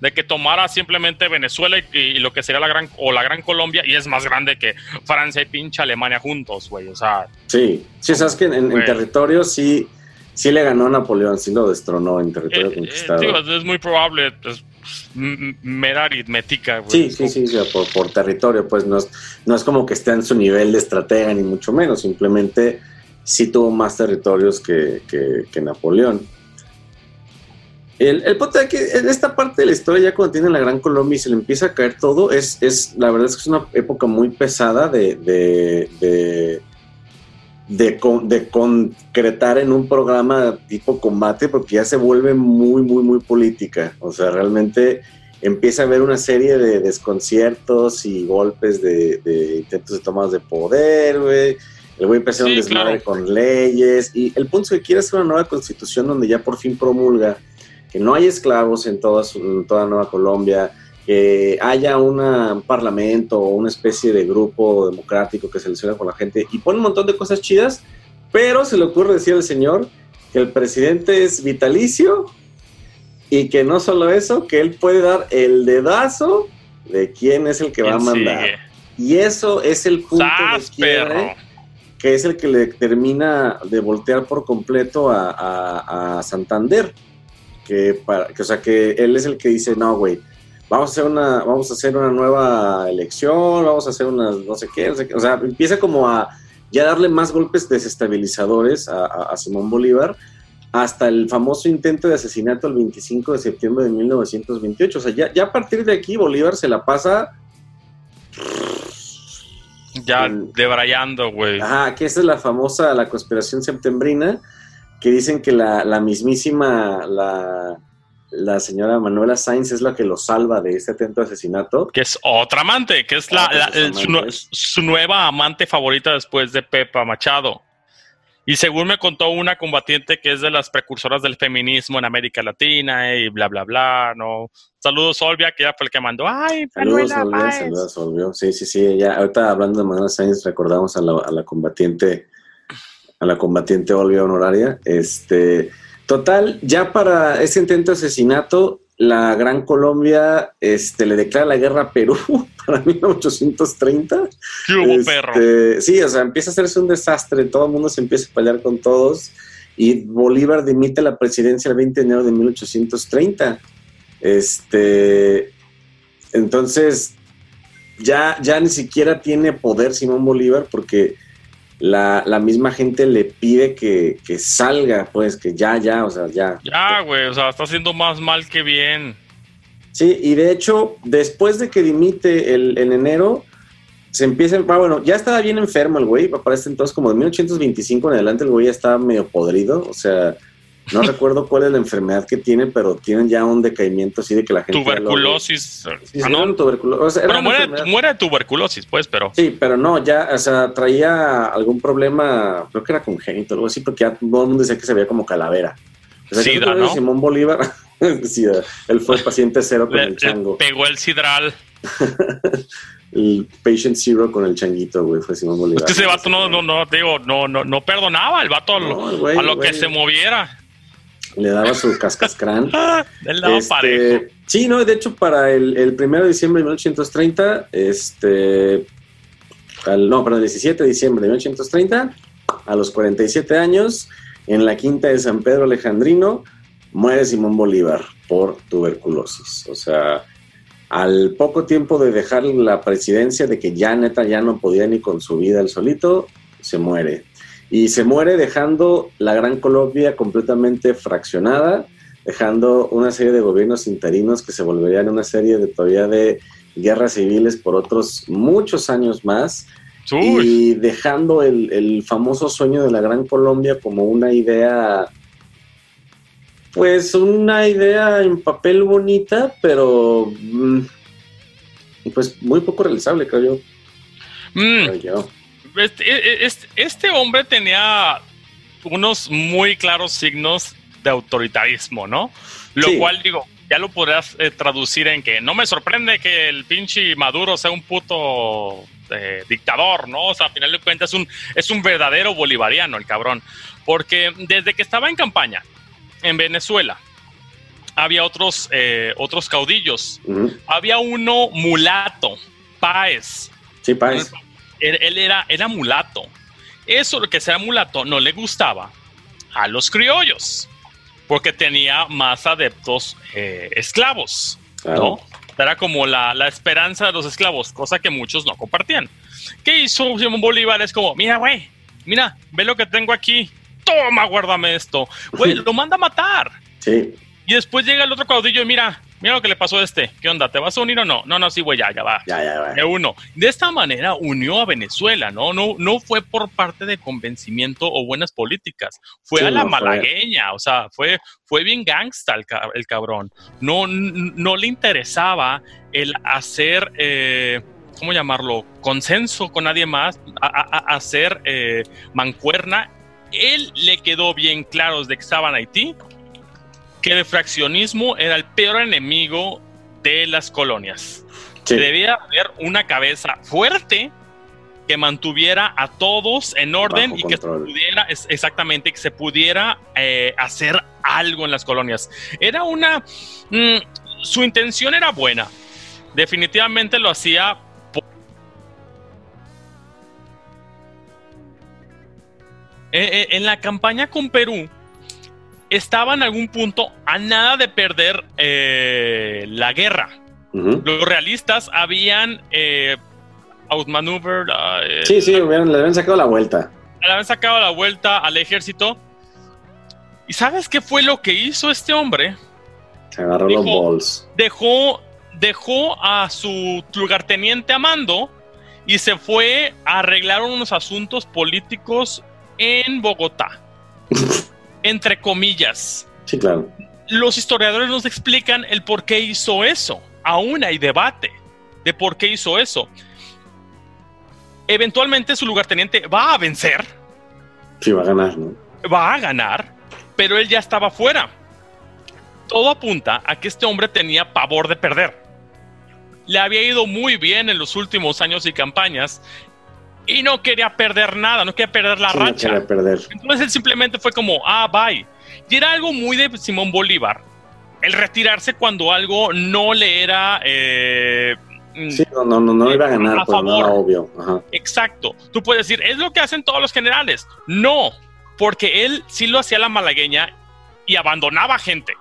de que tomara simplemente Venezuela y, y lo que sería la gran o la gran Colombia y es más grande que Francia y pinche Alemania juntos, güey. O sea, Sí, sí, sabes que en, en territorio sí, sí le ganó a Napoleón, sí lo destronó en eh, territorio eh, conquistado. digo, es muy probable, es m- mera aritmética. Sí, sí, sí, sea, por, por territorio, pues no es, no es como que esté en su nivel de estratega, ni mucho menos, simplemente sí tuvo más territorios que, que- Napoleón. El, el punto es que en esta parte de la historia, ya cuando tiene la Gran Colombia y se le empieza a caer todo, es, es la verdad es que es una época muy pesada de, de, de, de, con- de concretar en un programa tipo combate, porque ya se vuelve muy, muy, muy política. O sea, realmente empieza a haber una serie de desconciertos y golpes de, de intentos de tomas de poder, güey. El güey empieza a un Sí, desmadre claro. con leyes. Y el punto es que quiere hacer una nueva constitución donde ya por fin promulga que no hay esclavos en toda, su- en toda Nueva Colombia, que haya una- un parlamento o una especie de grupo democrático que selecciona con la gente y pone un montón de cosas chidas, pero se le ocurre decir al señor que el presidente es vitalicio y que no solo eso, que él puede dar el dedazo de quién es el que va a ¿Quién mandar. sigue? Y eso es el punto. Que es el que le termina de voltear por completo a, a- a Santander. Que, para, que, o sea, que él es el que dice, no, güey, vamos a hacer una, vamos a hacer una nueva elección, vamos a hacer una, no sé qué, no sé qué. O sea, empieza como a ya darle más golpes desestabilizadores a- a Simón Bolívar hasta el famoso intento de asesinato el 25 de septiembre de 1928. O sea, ya, ya a partir de aquí Bolívar se la pasa Ya debrayando, güey. Ajá, que esa es la famosa, la conspiración septembrina, que dicen que la, la mismísima, la, la señora Manuela Sainz es la que lo salva de este atento asesinato. Que es otra amante, que es la, su, su nueva amante favorita después de Pepa Machado. Y según me contó una combatiente que es de las precursoras del feminismo en América Latina y bla, bla, bla, ¿no? Saludos, Olvia, que ya fue el que mandó. ¡Ay, saludos, Olvia! Saludos, Olvia. Sí, sí, sí. Ya, ahorita hablando de Manuela Sáenz, recordamos a la, a la combatiente, a la combatiente Olvia honoraria. Este, total, ya para ese intento de asesinato, la Gran Colombia este, le declara la guerra a Perú para 1830. ¿Qué hubo, perro? Este, sí, o sea, empieza a hacerse un desastre, todo el mundo se empieza a pelear con todos y Bolívar dimite la presidencia el 20 de enero de 1830. Este, entonces, ya, ya ni siquiera tiene poder Simón Bolívar porque la, la misma gente le pide que, que, salga, pues, que ya, ya, o sea, ya. Ya, güey, o sea, está haciendo más mal que bien. Sí, y de hecho, después de que dimite el, en enero, se empieza, ah, bueno, ya estaba bien enfermo el güey, parece entonces como de 1825 en adelante el güey ya estaba medio podrido, o sea, no recuerdo cuál es la enfermedad que tiene, pero tienen ya un decaimiento así de que la gente... Tuberculosis. Sí, ah, no. tuberculosis. pero muere, de tuberculosis, pues, pero... Sí, pero no, ya, o sea, traía algún problema, creo que era congénito, algo así, porque ya todo el mundo decía que se veía como calavera. O sea, Sida, ¿no? Simón Bolívar, sí, él fue paciente cero con el chango. pegó el sidral. el patient zero con el changuito, güey, fue Simón Bolívar. Es que ese vato no, no, no, digo, no, no, no perdonaba el vato a lo, que se moviera le daba su cascascrán. Él daba este, Sí, no, de hecho, para el, el 1 de diciembre de 1830, este. no, para el 17 de diciembre de 1830, a los 47 años, en la quinta de San Pedro Alejandrino, muere Simón Bolívar por tuberculosis. O sea, al poco tiempo de dejar la presidencia, de que ya neta ya no podía ni con su vida el solito, se muere y se muere dejando la Gran Colombia completamente fraccionada, dejando una serie de gobiernos interinos que se volverían una serie de todavía de guerras civiles por otros muchos años más. Y dejando el, famoso sueño de la Gran Colombia como una idea, pues una idea en papel bonita, pero mm, pues muy poco realizable, creo yo. Mm. Creo yo. Este, e, e, este, hombre tenía unos muy claros signos de autoritarismo, ¿no? Lo cual digo, ya lo podrías eh, traducir en que no me sorprende que el pinche Maduro sea un puto eh, dictador, ¿no? O sea, a final de cuentas es un, es un verdadero bolivariano el cabrón. Porque desde que estaba en campaña en Venezuela, había otros, eh, otros caudillos. Había uno mulato, Páez. Sí, Páez él, era, era mulato. Eso, lo que sea mulato, no le gustaba a los criollos, porque tenía más adeptos eh, esclavos, ¿no? Era como la, esperanza de los esclavos, cosa que muchos no compartían. ¿Qué hizo Simón Bolívar? Es como, mira, güey, mira, ve lo que tengo aquí. Toma, guárdame esto. Güey, lo manda a matar. Sí. Y después llega el otro caudillo y mira, mira lo que le pasó a este. ¿Qué onda? ¿Te vas a unir o no? No, no, sí, güey, ya, ya va. Ya, ya, va. De uno. De esta manera unió a Venezuela, ¿no? No, no fue por parte de convencimiento o buenas políticas. Fue a la malagueña, o sea, fue, fue bien gangsta el, cabrón. No, no le interesaba el hacer. Eh, ¿Cómo llamarlo? Consenso con nadie más, a, hacer eh, mancuerna. Él le quedó bien claro desde que estaba en Haití que el fraccionismo era el peor enemigo de las colonias. Debía haber una cabeza fuerte que mantuviera a todos en orden y que se pudiera, exactamente, que se pudiera eh, hacer algo en las colonias. Era una, mm, su intención era buena, definitivamente lo hacía. Eh, eh, en la campaña con Perú, estaba en algún punto a nada de perder eh, la guerra. Los realistas habían eh, outmaneuvered. Uh, sí, sí, le habían sacado la vuelta. Le habían sacado la vuelta al ejército. ¿Y sabes qué fue lo que hizo este hombre? Se agarró los balls. Dejó, dejó a su lugarteniente Amando y se fue a arreglar unos asuntos políticos en Bogotá. entre comillas. Sí, claro. Los historiadores nos explican el por qué hizo eso. Aún hay debate de por qué hizo eso. Eventualmente su lugarteniente va a vencer Sí, va a ganar, ¿no? Va a ganar, pero él ya estaba fuera. Todo apunta a que este hombre tenía pavor de perder. Le había ido muy bien en los últimos años y campañas y no quería perder nada, no quería perder la Sí, no racha. quería perder. Entonces él simplemente fue como, ah, bye. Y era algo muy de Simón Bolívar. El retirarse cuando algo no le era... eh, Sí, no, no, no, no iba a ganar, A no era favor. obvio. Ajá. Exacto. Tú puedes decir, es lo que hacen todos los generales. No, porque él sí lo hacía la malagueña y abandonaba gente.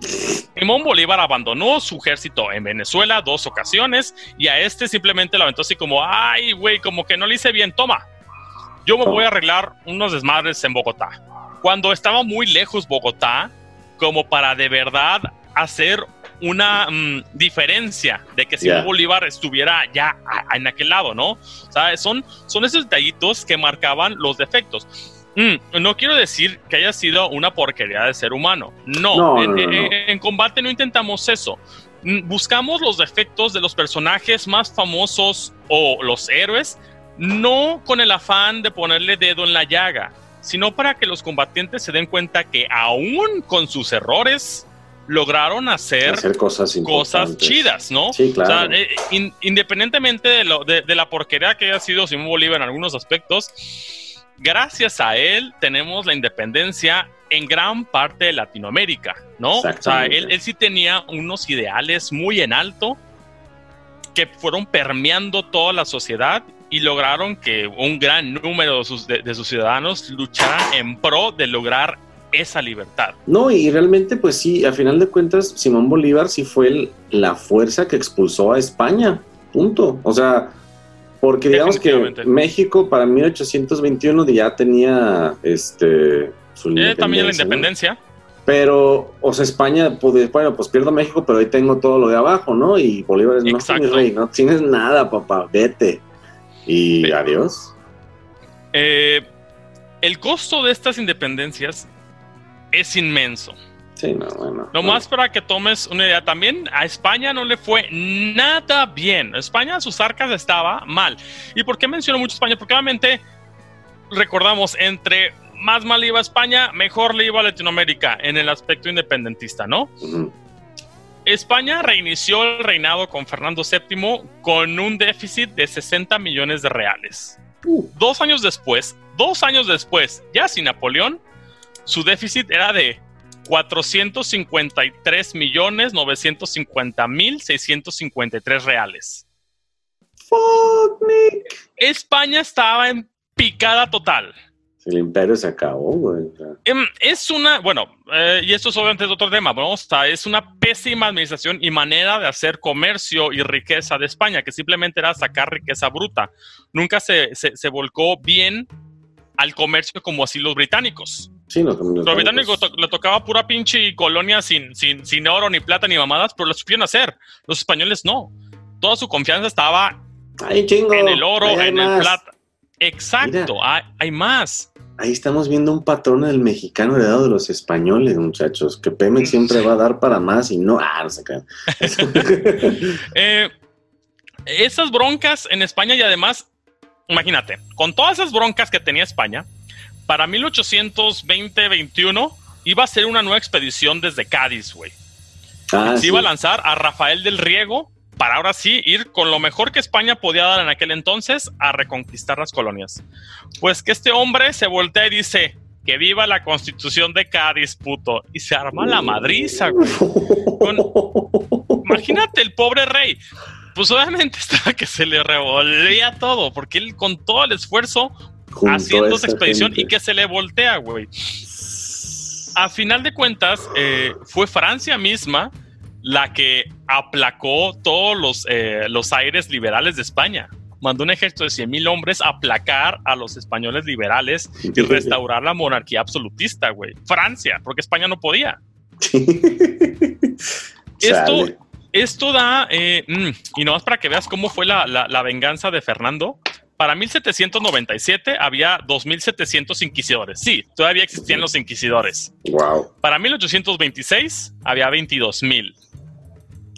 Simón Bolívar abandonó su ejército en Venezuela dos ocasiones y a este simplemente lo aventó así como, ay, güey, como que no le hice bien, toma. Yo me voy a arreglar unos desmadres en Bogotá. Cuando estaba muy lejos Bogotá, como para de verdad hacer una mm, diferencia de que Simón. Bolívar estuviera ya a- en aquel lado, ¿no? O sea, son, son esos detallitos que marcaban los defectos. Mm, no quiero decir que haya sido una porquería de ser humano. No, No, en, no, no, no. en- en combate no intentamos eso. Mm, Buscamos los defectos de los personajes más famosos o los héroes, no con el afán de ponerle dedo en la llaga, sino para que los combatientes se den cuenta que aún con sus errores lograron hacer Hacer cosas chidas, ¿no? Sí, claro. O sea, eh, in- independientemente de, lo- de- de la porquería que haya sido Simón Bolívar en algunos aspectos, gracias a él tenemos la independencia en gran parte de Latinoamérica, ¿no? O sea, él, él sí tenía unos ideales muy en alto que fueron permeando toda la sociedad y lograron que un gran número de sus, de- de sus ciudadanos lucharan en pro de lograr esa libertad. No, y realmente, pues sí, a final de cuentas, Simón Bolívar sí fue el- la fuerza que expulsó a España. Punto. O sea, porque digamos que. México para 1821 ya tenía este su Eh, también la ¿no? independencia. Pero, o sea, España, pues, bueno, pues pierdo México, pero ahí tengo todo lo de abajo, ¿no? Y Bolívar es, no, mi rey, no tienes nada, papá, vete. Y adiós. Eh, el costo de estas independencias es inmenso. Sí, no, bueno. Nomás para que tomes una idea, también a España no le fue nada bien. España, sus arcas estaba mal. ¿Y por qué menciono mucho España? Porque obviamente recordamos, entre más mal iba España, mejor le iba a Latinoamérica en el aspecto independentista, ¿no? España reinició el reinado con Fernando VII con un déficit de 60 millones de reales. Uh. Dos años después, dos años después, ya sin Napoleón, su déficit era de 453 millones 950 mil 653 reales. Fuck, Nick. España estaba en picada total. El imperio se acabó, güey. Em, Es una, bueno, eh, y esto es obviamente es otro tema, ¿no? O sea, es una pésima administración y manera de hacer comercio y riqueza de España, que simplemente era sacar riqueza bruta. Nunca se, se, se volcó bien al comercio como así los británicos. Sí, no, los Los británicos to- le tocaba pura pinche colonia sin, sin, sin oro, ni plata, ni mamadas, pero lo supieron hacer. Los españoles no. Toda su confianza estaba Ay, chingo. en el oro, en el plata. Exacto, hay, hay más. Ahí estamos viendo un patrón del mexicano heredado de los españoles, muchachos. Que Pemex siempre va a dar para más y no. Ah, no se crean. Eh, esas broncas en España y además, imagínate, con todas esas broncas que tenía España, para 1820-21 iba a ser una nueva expedición desde Cádiz, güey. Ah, Se sí. iba a lanzar a Rafael del Riego para ahora sí ir con lo mejor que España podía dar en aquel entonces a reconquistar las colonias. Pues que este hombre se voltea y dice que viva la constitución de Cádiz, puto. Y se arma la madriza, güey. Imagínate el pobre rey. Pues obviamente estaba que se le revolvía todo, porque él con todo el esfuerzo haciendo esa expedición gente. y que se le voltea, güey. A final de cuentas, eh, fue Francia misma la que aplacó todos los, eh, los aires liberales de España. Mandó un ejército de 100 mil hombres a aplacar a los españoles liberales y restaurar la monarquía absolutista, güey. Francia, porque España no podía. Esto, esto da, eh, mm, y nomás para que veas cómo fue la, la- la venganza de Fernando. Para 1797 había 2.700 inquisidores. Sí, todavía existían los inquisidores. Wow. Para 1826 había 22.000,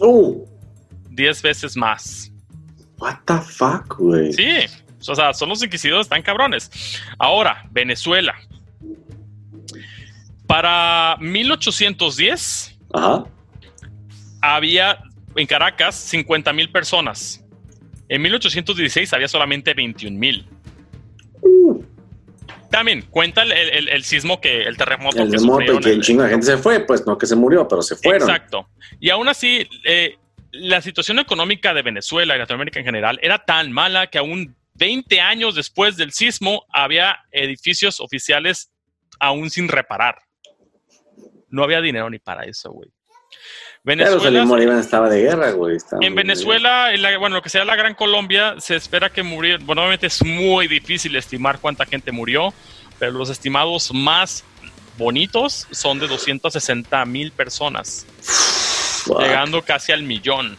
Uh, 10 veces más. what the fuck, güey. Sí, O sea, son los inquisidores tan cabrones. Ahora, Venezuela. Para 1810 Ajá. había en Caracas 50 mil personas. En 1816 había solamente 21 mil. Uh, También cuenta el, el- el sismo que el terremoto el que de moto y que un chingo de gente se fue, pues no que se murió, pero se fueron. Exacto. Y aún así, eh, la situación económica de Venezuela y Latinoamérica en general era tan mala que aún 20 años después del sismo había edificios oficiales aún sin reparar. No había dinero ni para eso, güey. Pero Venezuela, Salim Bolívar estaba de guerra, güey. estaba en Venezuela, en la- bueno, lo que sea la Gran Colombia, se espera que murieron. Bueno, obviamente es muy difícil estimar cuánta gente murió, pero los estimados más bonitos son de 260 mil personas Fuck. llegando casi al millón.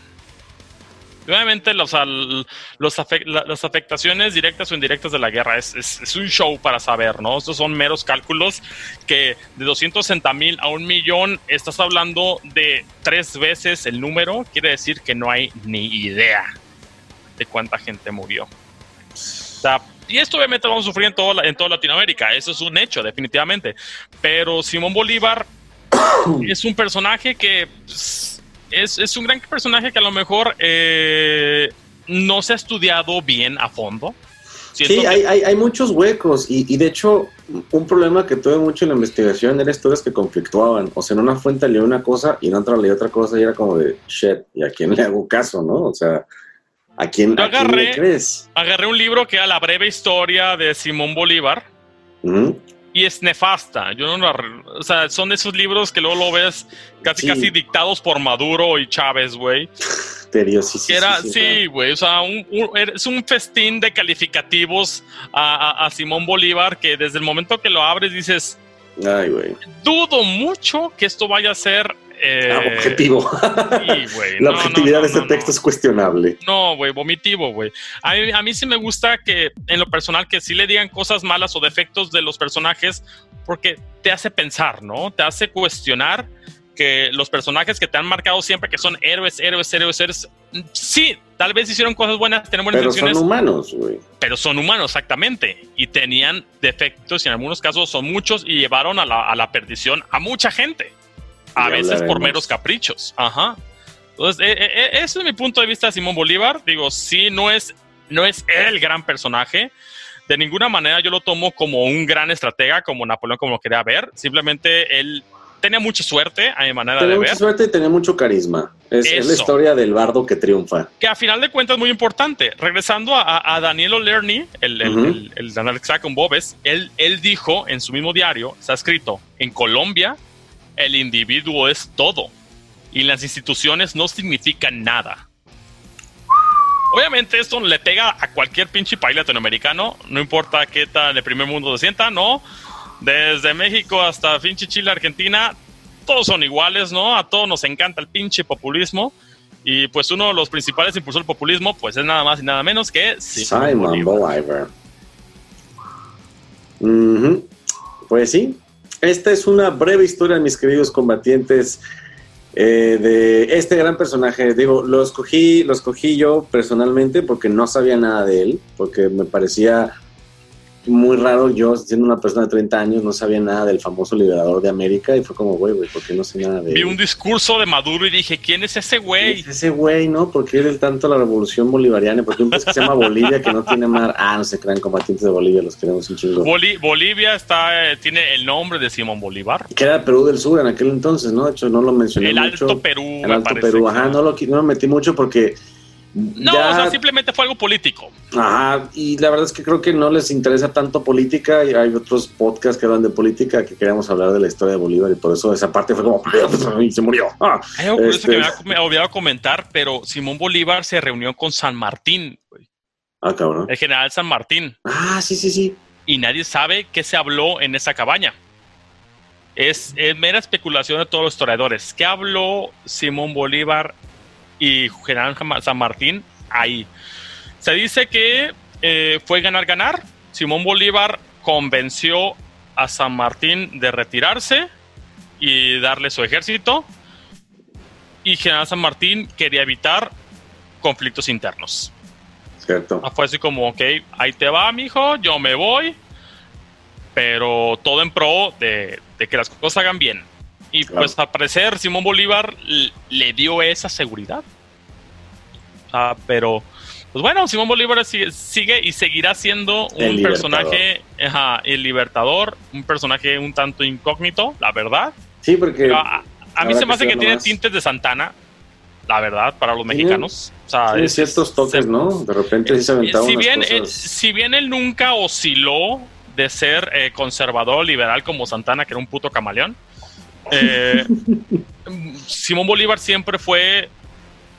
Obviamente los, al- los afec- la- las afectaciones directas o indirectas de la guerra es, es- un show para saber, ¿no? Estos son meros cálculos que de 260 mil a un millón estás hablando de tres veces el número, quiere decir que no hay ni idea de cuánta gente murió. Y esto obviamente vamos a sufrir en, todo en toda Latinoamérica, eso es un hecho, definitivamente. Pero Simón Bolívar es un personaje que pues, es, es un gran personaje que a lo mejor eh, no se ha estudiado bien a fondo. Siento Sí, que- hay, hay, hay muchos huecos y, y de hecho un problema que tuve mucho en la investigación era historias que conflictuaban. O sea, en una fuente leí una cosa y en otra leí otra cosa y era como de, shit, ¿y a quién le hago caso, no? O sea, ¿a quién, Yo a quién le agarré- crees? agarré un libro que era La breve historia de Simón Bolívar ¿Mm? Y es nefasta. Yo no la o sea, son de esos libros que luego lo ves casi Sí. casi dictados por Maduro y Chávez, güey. Tediosísimo. Que era, sí, güey, o sea, un- un- es un festín de calificativos a, a- a Simón Bolívar que desde el momento que lo abres dices, Ay, güey. dudo mucho que esto vaya a ser... eh, Ah, objetivo. sí, güey, la no, no, objetividad no, de este no, texto no. es cuestionable. No, güey, vomitivo, güey. A mí, a mí sí me gusta que, en lo personal, que sí le digan cosas malas o defectos de los personajes, porque te hace pensar, ¿no? Te hace cuestionar que los personajes que te han marcado siempre, que son héroes, héroes, héroes, héroes, sí, tal vez hicieron cosas buenas, tienen buenas Pero son intenciones, humanos, güey. pero son humanos, exactamente. Y tenían defectos, y en algunos casos son muchos, y llevaron a la, a la perdición a mucha gente. A Ya veces por meros caprichos. Ajá. Entonces, eh, eh, eh, ese es mi punto de vista de Simón Bolívar. Digo, sí, no es, no es el gran personaje. De ninguna manera yo lo tomo como un gran estratega, como Napoleón, como lo quería ver. Simplemente él tenía mucha suerte, a mi manera Tenía de mucha ver. suerte y tenía mucho carisma. Es, es la historia del bardo que triunfa. que a final de cuentas es muy importante. Regresando a, Daniel O'Leary, el, el, Ujú. el, el él, él dijo en su mismo diario, está escrito, en Colombia el individuo es todo y las instituciones no significan nada. Obviamente esto le pega a cualquier pinche país latinoamericano, no importa qué tal el primer mundo se sienta, ¿no? Desde México hasta pinche Chile, Argentina, todos son iguales, ¿no? A todos nos encanta el pinche populismo. Y pues uno de los principales impulsores del populismo, pues es nada más y nada menos que Simon Bolívar. Bolivar. Ujú. Pues sí, esta es una breve historia, mis queridos combatientes, eh, de este gran personaje. Digo, lo escogí, lo escogí yo personalmente porque no sabía nada de él, porque me parecía muy raro. Yo, siendo una persona de 30 años, no sabía nada del famoso liberador de América y fue como, güey, güey, ¿por qué no sé nada de Vi él? un discurso de Maduro y dije, ¿quién es ese güey? Es ese güey, ¿no? Porque él tanto la revolución bolivariana, porque un país que se llama Bolivia que no tiene mar. Ah, no se crean combatientes de Bolivia, los queremos un chingo. Boli- Bolivia está, eh, tiene el nombre de Simón Bolívar. que era Perú del Sur en aquel entonces, ¿no? De hecho, no lo mencioné El mucho. Alto Perú, el Alto Perú, ajá, no lo, no lo metí mucho porque. No, ya- o sea, simplemente fue algo político. Ajá, y la verdad es que creo que no les interesa tanto política. Y hay otros podcasts que hablan de política que queríamos hablar de la historia de Bolívar y por eso esa parte fue como. y se murió. Ah, Hay algo curioso Este- que me me había olvidado comentar, pero Simón Bolívar se reunió con San Martín, güey, ah, cabrón. el general San Martín, Ah, sí, sí, sí. y nadie sabe qué se habló en esa cabaña. Es, es mera especulación de todos los historiadores. ¿Qué habló Simón Bolívar y general San Martín ahí? Se dice que eh, fue ganar-ganar. Simón Bolívar convenció a San Martín de retirarse y darle su ejército. Y General San Martín quería evitar conflictos internos. Cierto. Ah, Fue así como, ok, ahí te va, mijo, yo me voy, pero todo en pro de, de que las cosas hagan bien. Y Claro. pues al parecer Simón Bolívar le dio esa seguridad. Ah, pero, pues bueno, Simón Bolívar sigue, sigue y seguirá siendo un personaje, ajá, el libertador, un personaje un tanto incógnito, la verdad. Sí, porque a, a mí se me hace que tiene tintes de Santana, la verdad, para los mexicanos. O sea, tiene es- ciertos toques, se- ¿no? De repente sí se aventaba si unas bien, él, si bien él nunca osciló de ser eh, conservador liberal como Santana, que era un puto camaleón, eh, Simón Bolívar siempre fue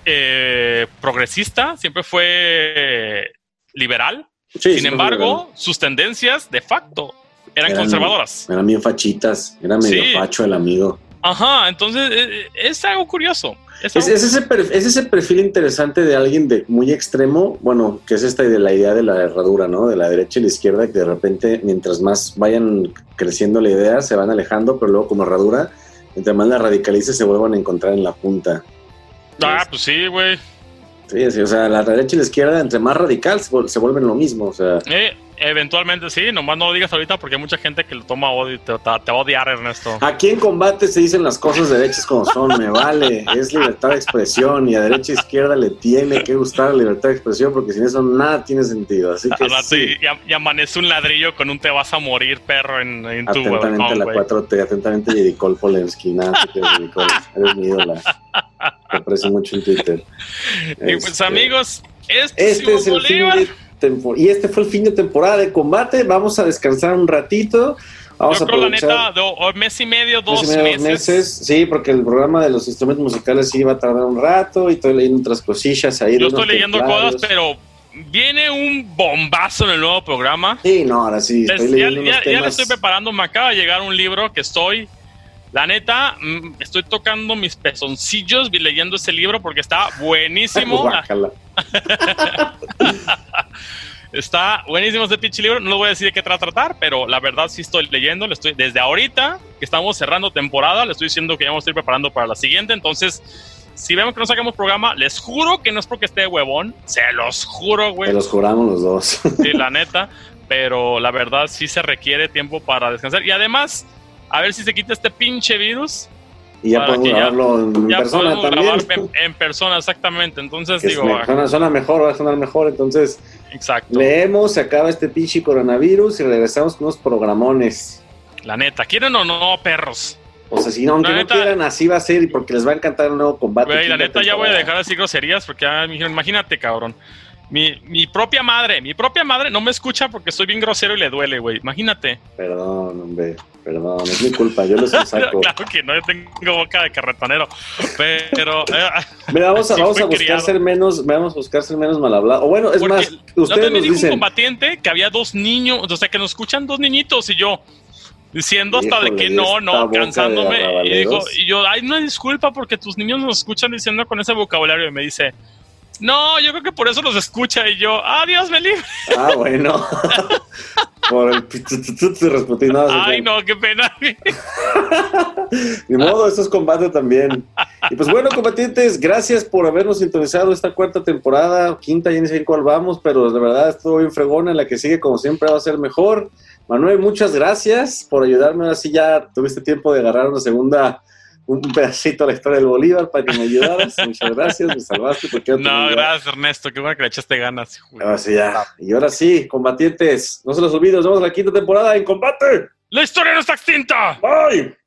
eh, progresista, siempre fue liberal. Sí, Sin embargo, sus tendencias de facto eran, Eran- conservadoras. Eran bien fachitas, era medio Sí. facho el amigo. Ajá, entonces eh, es algo curioso. Es Es, algo- es ese perfil, es ese perfil interesante de alguien de muy extremo, bueno, que es esta de la idea de la herradura, ¿no? De la derecha y la izquierda, que de repente, mientras más vayan creciendo la idea, se van alejando, pero luego como herradura, entre más la radicalice, se vuelvan a encontrar en la punta. ah, pues sí, güey. Sí, sí, o sea, la derecha y la izquierda, entre más radical, se vuelven lo mismo, o sea, Eh, eventualmente sí, nomás no lo digas ahorita porque hay mucha gente que lo toma odio y te, te- va a odiar, Ernesto. Aquí en combate se dicen las cosas derechas como son, me vale, es libertad de expresión y a derecha e izquierda le tiene que gustar la libertad de expresión porque sin eso nada tiene sentido. Así que sí, y, y am- y amanece un ladrillo con un te vas a morir, perro, en, en tu atentamente la güey. 4T, atentamente Yedicol Polensky, nada, Yedicol, eres mi ídola. Te aprecio mucho en Twitter. Y pues Este, amigos, este, Este es el fin Bolívar. de tempo- y este fue el fin de temporada de combate. Vamos a descansar un ratito. Vamos Yo a creo la neta, do- mes y medio, dos Mes y medio, meses. meses. Sí, porque el programa de los instrumentos musicales sí va a tardar un rato y estoy leyendo otras cosillas ahí. Yo estoy leyendo templarios. cosas, pero viene un bombazo en el nuevo programa. Sí, no, ahora sí, estoy ya, leyendo ya- unos ya le estoy preparando, me acaba de llegar un libro que estoy, la neta, mm, estoy tocando mis pezoncillos leyendo ese libro porque está buenísimo. Guácala. Está buenísimo ese pinche libro. No les voy a decir de qué tra- tratar, pero la verdad sí estoy leyendo. Le estoy, desde ahorita que estamos cerrando temporada, le estoy diciendo que ya vamos a ir preparando para la siguiente. Entonces, si vemos que no sacamos programa, les juro que no es porque esté huevón. Se los juro, güey. Te los juramos los dos. Sí, la neta. Pero la verdad sí se requiere tiempo para descansar. Y además, a ver si se quita este pinche virus. Y ya podemos ya- grabarlo en Ya persona también. en, persona, exactamente. Entonces Que digo, me- suena, suena mejor, va a sonar mejor. Entonces, exacto. leemos, se acaba este pinche coronavirus y regresamos con unos programones. La neta, ¿quieren o no, perros? O sea, si no, aunque La no neta- quieran, así va a ser y porque les va a encantar el nuevo combate. Güey, la neta, ya voy a dejar de decir groserías porque ya me dijeron, imagínate, cabrón. Mi, mi propia madre, mi propia madre no me escucha porque soy bien grosero y le duele, güey. Imagínate. Perdón, hombre, perdón, es mi culpa, yo los saco. claro que no, yo tengo boca de carretonero. Pero, eh, Mira, vamos a, vamos a buscar criado. ser menos, vamos a buscar ser menos mal hablado. O bueno, es Porque más, ustedes nos dijo un dicen, combatiente que había dos niños, o sea, que nos escuchan dos niñitos y yo diciendo hasta de que no, no, cansándome. Y, arrabaleros. y yo, ay, una disculpa porque tus niños nos escuchan diciendo con ese vocabulario. Y me dice, no, yo creo que por eso los escucha. Y yo, Dios me libre. ah, bueno, por el no, Ay, no, qué pena. Ni modo, esto es combate también. Y pues bueno, combatientes, gracias por habernos sintonizado esta cuarta temporada, quinta, ya ni sé en cuál vamos, pero de verdad estuvo bien fregona, la que sigue como siempre va a ser mejor. Manuel, muchas gracias por ayudarme, así ya tuviste tiempo de agarrar una segunda, un pedacito de la historia del Bolívar para que me ayudaras. Muchas gracias, me salvaste. Porque No, gracias, Ernesto. Qué bueno que le echaste ganas. Ahora sí, ya. Y ahora sí, combatientes, no se los olviden, nos vemos en la quinta temporada en combate. La historia no está extinta. Bye.